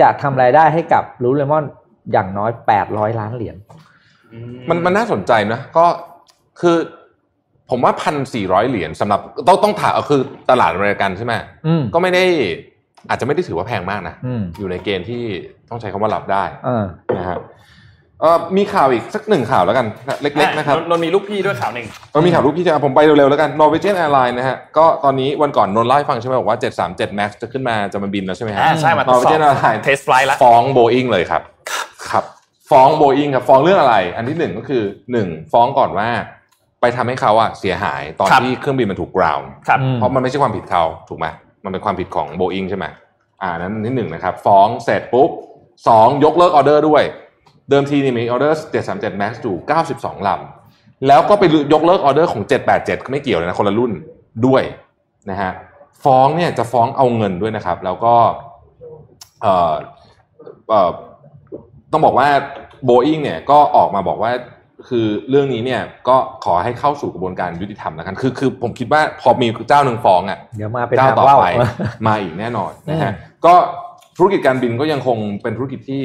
จะทำรายได้ให้กับลูลูเลมอนอย่างน้อย 800 ล้านเหรียญ มันมันน่าสนใจนะก็คือผมว่าพันสี่ร้อยเหรียญสำหรับต้องต้องถามเอาคือตลาดอเมริกันใช่ไหมอืมก็ไม่ได้อาจจะไม่ได้ถือว่าแพงมากนะอืมอยู่ในเกณฑ์ที่ต้องใช้คำว่ารับได้เออนะครับเออมีข่าวอีกสักหนึ่งข่าวแล้วกัน เล็กๆนะครับนนท์มีลูกพี่ด้วยข่าวหนึ่งเออมีข่าวรูปพี่จะผมไปเร็วๆแล้วกัน Norwegian Airlines นะฮะก็ตอนนี้วันก่อนนนท์เล่าให้ฟังใช่ไหมบอกว่า 737 Max จะขึ้นมาจะมาบินแล้วใช่ไหมฮะอ่าใช่มาทดสอบ Norwegian Airlines เทสไฟล์ละฟ้องโบอิงเลยครับครับ ฟ้องโบอิงครับฟ้องเรื่องอะไร อันที่หนึ่งก็คือหนึ่งฟ้องก่อนว่า ไปทำให้เขาอะเสียหายตอนครับที่เครื่องบินมันถูกกราวน์ครับอืมเพราะมันไม่ใช่ความผิดเขาถูกไหมมันเป็นความผิดของโบอิงใช่ไหมอ่านั้นที่หนึ่งนะครับ ฟ้องเสร็จปุ๊บสองยกเลิกออเดอร์ด้วย เดิมทีนี่มีออเดอร์737 Max อยู่92ลำแล้วก็ไปยกเลิกออเดอร์ของ787ไม่เกี่ยวเลยนะคนละรุ่นด้วยนะฮะฟ้องเนี่ยจะฟ้องเอาเงินด้วยนะครับ แล้วก็เอ่อเอ่อ ต้องบอกว่า Boeing เนี่ยก็ออกมาบอกว่าคือเรื่องนี้เนี่ยก็ขอให้เข้าสู่กระบวนการยุติธรรมแล้วกันคือคือผมคิดว่าพอมีเจ้าหนึ่งฟ้องอะเดี๋ยวมาเป็นเจ้าทางต่อว่าวไปมาอีกแน่นอนนะฮะอืมก็ธุรกิจการบินก็ยังคงเป็นธุรกิจที่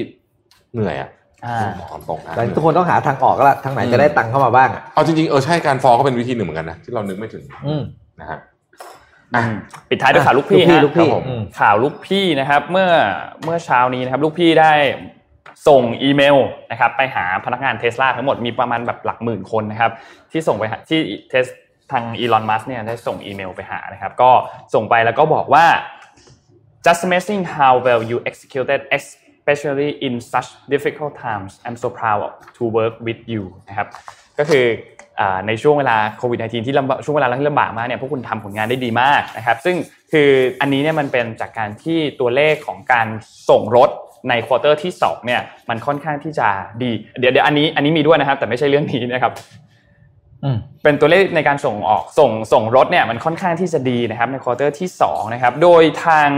เหนื่อยอะอ่าบอกตรงๆนะแต่ทุกคนต้องหาทางออกแล้วล่ะทางไหนจะได้ตังค์เข้ามาบ้างอะเอาจริงๆเออใช่การฟ้องก็เป็นวิธีหนึ่งเหมือนกันนะที่เรานึกไม่ถึงอืมนะฮะอืมปิดท้ายด้วยข่าวลูกพี่ฮะลูกพี่ครับผมอืมข่าวลูกพี่นะครับ เมื่อเมื่อเช้านี้นะครับ ลูกพี่ได้ ส่งอีเมลนะครับไปหาพนักงานเทสลาทั้งหมดมีประมาณแบบหลักหมื่นคนนะครับที่ส่งไปที่เทสลาทางอีลอนมัสก์เนี่ยได้ส่งอีเมลไปหานะครับก็ส่งไปแล้วก็บอกว่า just amazing how well you executed especially in such difficult times I'm so proud to work with you นะครับก็คือในช่วงเวลาโควิด -19 ที่ลำบากช่วงเวลาที่ลำบากมากเนี่ยพวกคุณทำผลงานได้ดีมากนะครับ ซึ่งคืออันนี้เนี่ยมันเป็นจากการที่ตัวเลขของการส่งรถ ใน quarter ที่2เนี่ยมันค่อนข้างที่จะดี เดี๋ยวเดี๋ยวอันนี้อันนี้มีด้วยนะครับ แต่ไม่ใช่เรื่องนี้นะครับอืมเป็นตัวเลขในการส่งออกส่งส่งรถเนี่ยมันค่อนข้างที่จะดีนะครับใน quarter ที่2นะครับโดยทาง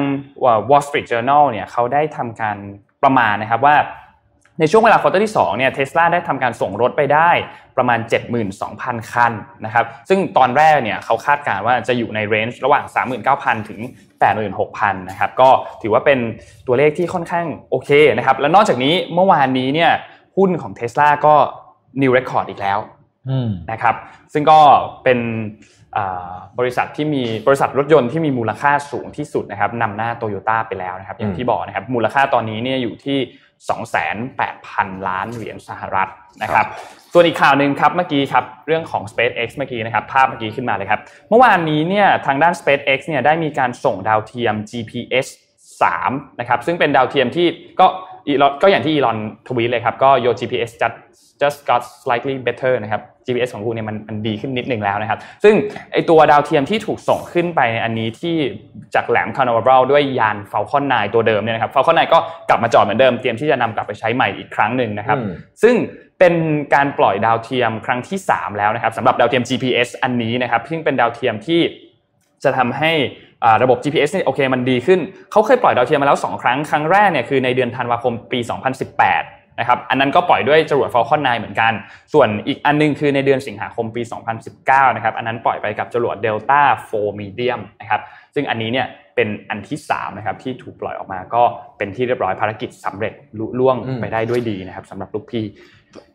Wall Street Journal เนี่ยเขาได้ทำการประมาณนะครับว่า ในช่วงเวลา quarter ที่2เนี่ยเทสลาได้ทำการส่งรถไปได้ประมาณ 72,000 คันนะครับซึ่งตอนแรกเนี่ยเขาคาดการณ์ว่าจะอยู่ใน range ระหว่าง 39,000 ถึง 86,000 นะครับก็ถือว่าเป็นตัวเลขที่ค่อนข้างโอเคนะครับและนอกจากนี้เมื่อวานนี้เนี่ยหุ้นของเทสลาก็ new record อีกแล้วอืมนะครับซึ่งก็เป็นอ่าบริษัทที่มีบริษัทรถยนต์ที่มีมูลค่าสูงที่สุดนะครับนำหน้าโตโยต้าไปแล้วนะครับอย่างที่บอกนะครับมูลค่าตอนนี้เนี่ยอยู่ที่ 28,000 ล้านเหรียญสหรัฐนะครับ ส่วนอีกข่าวหนึ่งครับเมื่อกี้ครับเรื่องของ SpaceX เมื่อกี้นะครับภาพเมื่อกี้ขึ้นมาเลยครับ เมื่อวานนี้เนี่ยทางด้าน SpaceX เนี่ยได้มีการส่งดาวเทียม GPS 3นะครับซึ่งเป็นดาวเทียมที่ก็ ก็อย่างที่อีลอนทวีตเลยครับก็ your GPS just just got slightly better นะครับ GPS ของคุณเนี่ยมันมันดีขึ้นนิดนึงแล้วนะครับ ซึ่งไอตัวดาวเทียมที่ถูกส่งขึ้นไปในอันนี้ที่จากแหลมคานาวาลด้วยยาน Falcon 9 ตัวเดิมเนี่ยนะครับ Falcon 9 ก็กลับมาจอดเหมือนเดิมเตรียมที่จะนำกลับไปใช้ใหม่อีกครั้งหนึ่งนะครับอืมซึ่งเป็นการปล่อยดาวเทียมครั้งที่ 3 แล้วนะครับสำหรับดาวเทียม GPS อันนี้นะครับซึ่งเป็นดาวเทียมที่จะทำให้อ่า ระบบ GPS เนี่ยโอเคมันดีขึ้น เขาเคยปล่อยดาวเทียมมาแล้ว 2 ครั้ง ครั้งแรกเนี่ยคือในเดือนธันวาคมปี 2018นะครับอันนั้นก็ปล่อยด้วยจรวด Falcon 9 เหมือนกัน ส่วนอีกอันนึงคือในเดือนสิงหาคมปี 2019 นะครับ อันนั้นปล่อยไปกับจรวด Delta 4 Medium นะครับ ซึ่งอันนี้เนี่ยเป็นอันที่ 3 นะครับ ที่ถูกปล่อยออกมาก็เป็นที่เรียบร้อยภารกิจสำเร็จลุล่วงไปได้ด้วยดีนะครับสำหรับลูกพี่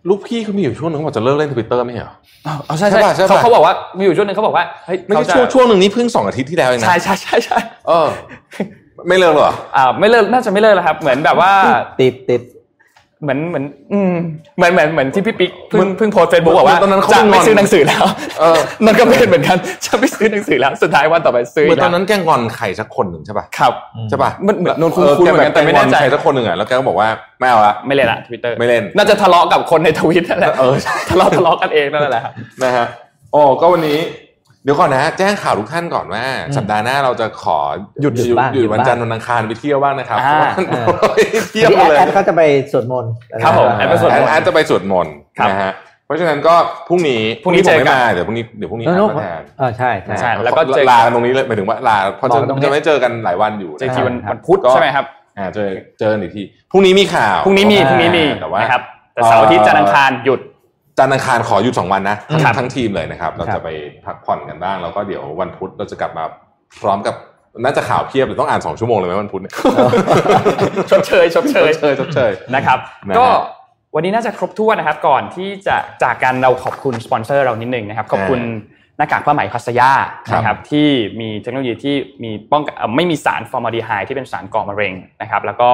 ลูกพี่เขามีอยู่ช่วงหนึ่งเขาบอกจะเลิกเล่นทวิตเตอร์ไม่ใช่เหรออ๋อใช่ใช่ใช่ป่ะใช่เขาป่ะเขาบอกว่ามีอยู่ช่วงหนึงเขาบอกว่าเฮ้ยไม่เขาใช่จะช่วงช่วงหนึ่งนี้เพิ่งสองอาทิตย์ที่แล้วเองนะใช่ใช่ใช่ใช่เออ ไม่เลิกเหรออ่าไม่เลิกน่าจะไม่เลิกแล้วครับ เหมือนแบบว่าติดติด เหมือนเหมือนอืมเหมือนเหมือนเหมือนที่พี่ปิ๊กเพิ่งเพิ่งโพสต์เฟซบุ๊กบอกว่าตอนนั้นเขาจะงอนไม่ซื้อหนังสือแล้วเออนั่นก็เป็นเหมือนกันจะไม่ซื้อหนังสือแล้วสุดท้ายวันต่อไปซื้อเหมือนตอนแล้วนั้นแกงอนใครสักคนหนึ่งใช่ป่ะครับใช่ป่ะมันเหมือนนนคุ้นๆเหมือนกันแต่ไม่แน่ใจกงอใครสักคนหนึ่งอะแล้วแกก็บอกว่าไม่เอาละไม่เล่นละทวิตเตอร์ไม่เล่นน่าจะทะเลาะกับคนในทวิตนั่นแหละเออใช่ทะเลาะทะเลาะกันเองนั่นแหละครับนะฮะโอ้ก็วันนี้ เดี๋ยวก่อนนะ แจ้งข่าวทุกท่านก่อนว่าอืมสัปดาห์หน้าเราจะขอหยุดหยุดบ้างหยุดวันหยุดบ้างจันทร์วันอังคารไปเที่ยวบ้างนะครับอ่าเพราะว่าเที่ยวที่แอดเลยแอดเขาจะไปสวดมนต์ครับผมแอดไปสวดมนต์แอดจะไปสวดมนต์ครับนะฮะเพราะฉะนั้นก็พรุ่งนี้พรุ่งนี้ผมเจอไม่กันมาเดี๋ยวพรุ่งนี้เดี๋ยวพรุ่งนี้นหานุกมาแทนเออใช่ใช่ใช่แล้วก็เจอลากันตรงนี้เลยหมายถึงว่าลาเพราะบอกจะกันตรงนี้จะไม่เจอกันหลายวันอยู่เจอนะทีฮะวันวันพุธก็ใช่ไหมครับอ่าเจอเจอกันอีกทีพรุ่งนี้มีข่าวพรุ่งนี้มีพรุ่งนี้มีแต่ว่านะครับแต่เสาร์อาทิตย์จันทร์อังคารหยุด จันทร์อังคารขอหยุดสองวันนะทั้งครับทั้งทีมเลยนะครับ เราครัจะบไปพักผ่อนกันบ้างแล้วก็เดี๋ยววันพุธเราจะกลับมาพร้อมกับน่าจะข่าวเพียบเลยต้องอ่านสองชั่วโมงเลยไหมวันพุธเนี่ยชดเชยชดเชยชดเชยชดเชยนะครับนะฮะก็วันนี้น่าจะครบถ้วนนะครับ ก่อนที่จะจากกันเราขอบคุณสปอนเซอร์เรานิดนึงนะครับขอบคุณหน้ากากผ้าไหมพัสยาครับนะครับที่มีเทคโนโลยีที่มีป้องกันเอ่อไม่มีสารฟอร์มาลดีไฮด์ที่เป็นสารก่อมะเร็งนะครับ แล้วก็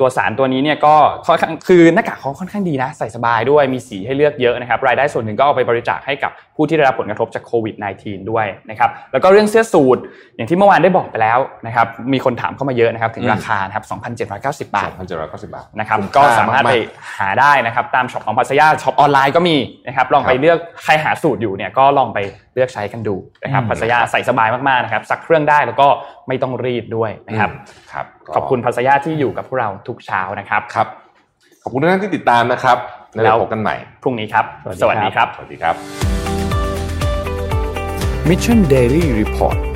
ตัวสารตัวนี้เนี่ยก็ค่อนข้างคือหน้ากากเขาค่อนข้างดีนะ ใส่สบายด้วยมีสีให้เลือกเยอะนะครับรายได้ส่วนหนึ่งก็เอาไปบริจาคให้กับผู้ที่ได้รับผลกระทบจากโควิด -19 ด้วยนะครับแล้วก็เรื่องเสื้อสูทอย่างที่เมื่อวานได้บอกไปแล้วนะครับมีคนถามเข้ามาเยอะนะครับถึงราคานะครับ2,790 บาทสองพันเจ็ดร้อยเก้าสิบบาทนะครับคุ้มค่าสามารถไปกหาได้นะครับตามช็อปของพัสยาช็อปออนไลน์ก็มีนะครับลองไปครับเลือกใครหาสูตรอยู่เนี่ยก็ลองไปเลือกใช้กันดูนะครับอืมพัสยาใส่สบายมากๆนะครับซักเครื่องได้แล้วก็ไม่ต้องรีดด้วยนะครับอืมครับก็ขอบคุณพัสยาที่อยู่กับพวกเราทุกเช้านะครับครับ ขอบคุณทุกท่านที่ติดตามนะครับแล้วแล้เดี๋ยววพบกันใหม่พรุ่งนี้ครับสวัสดีสวัสดีครับสวัสดีครับ Mission Daily Report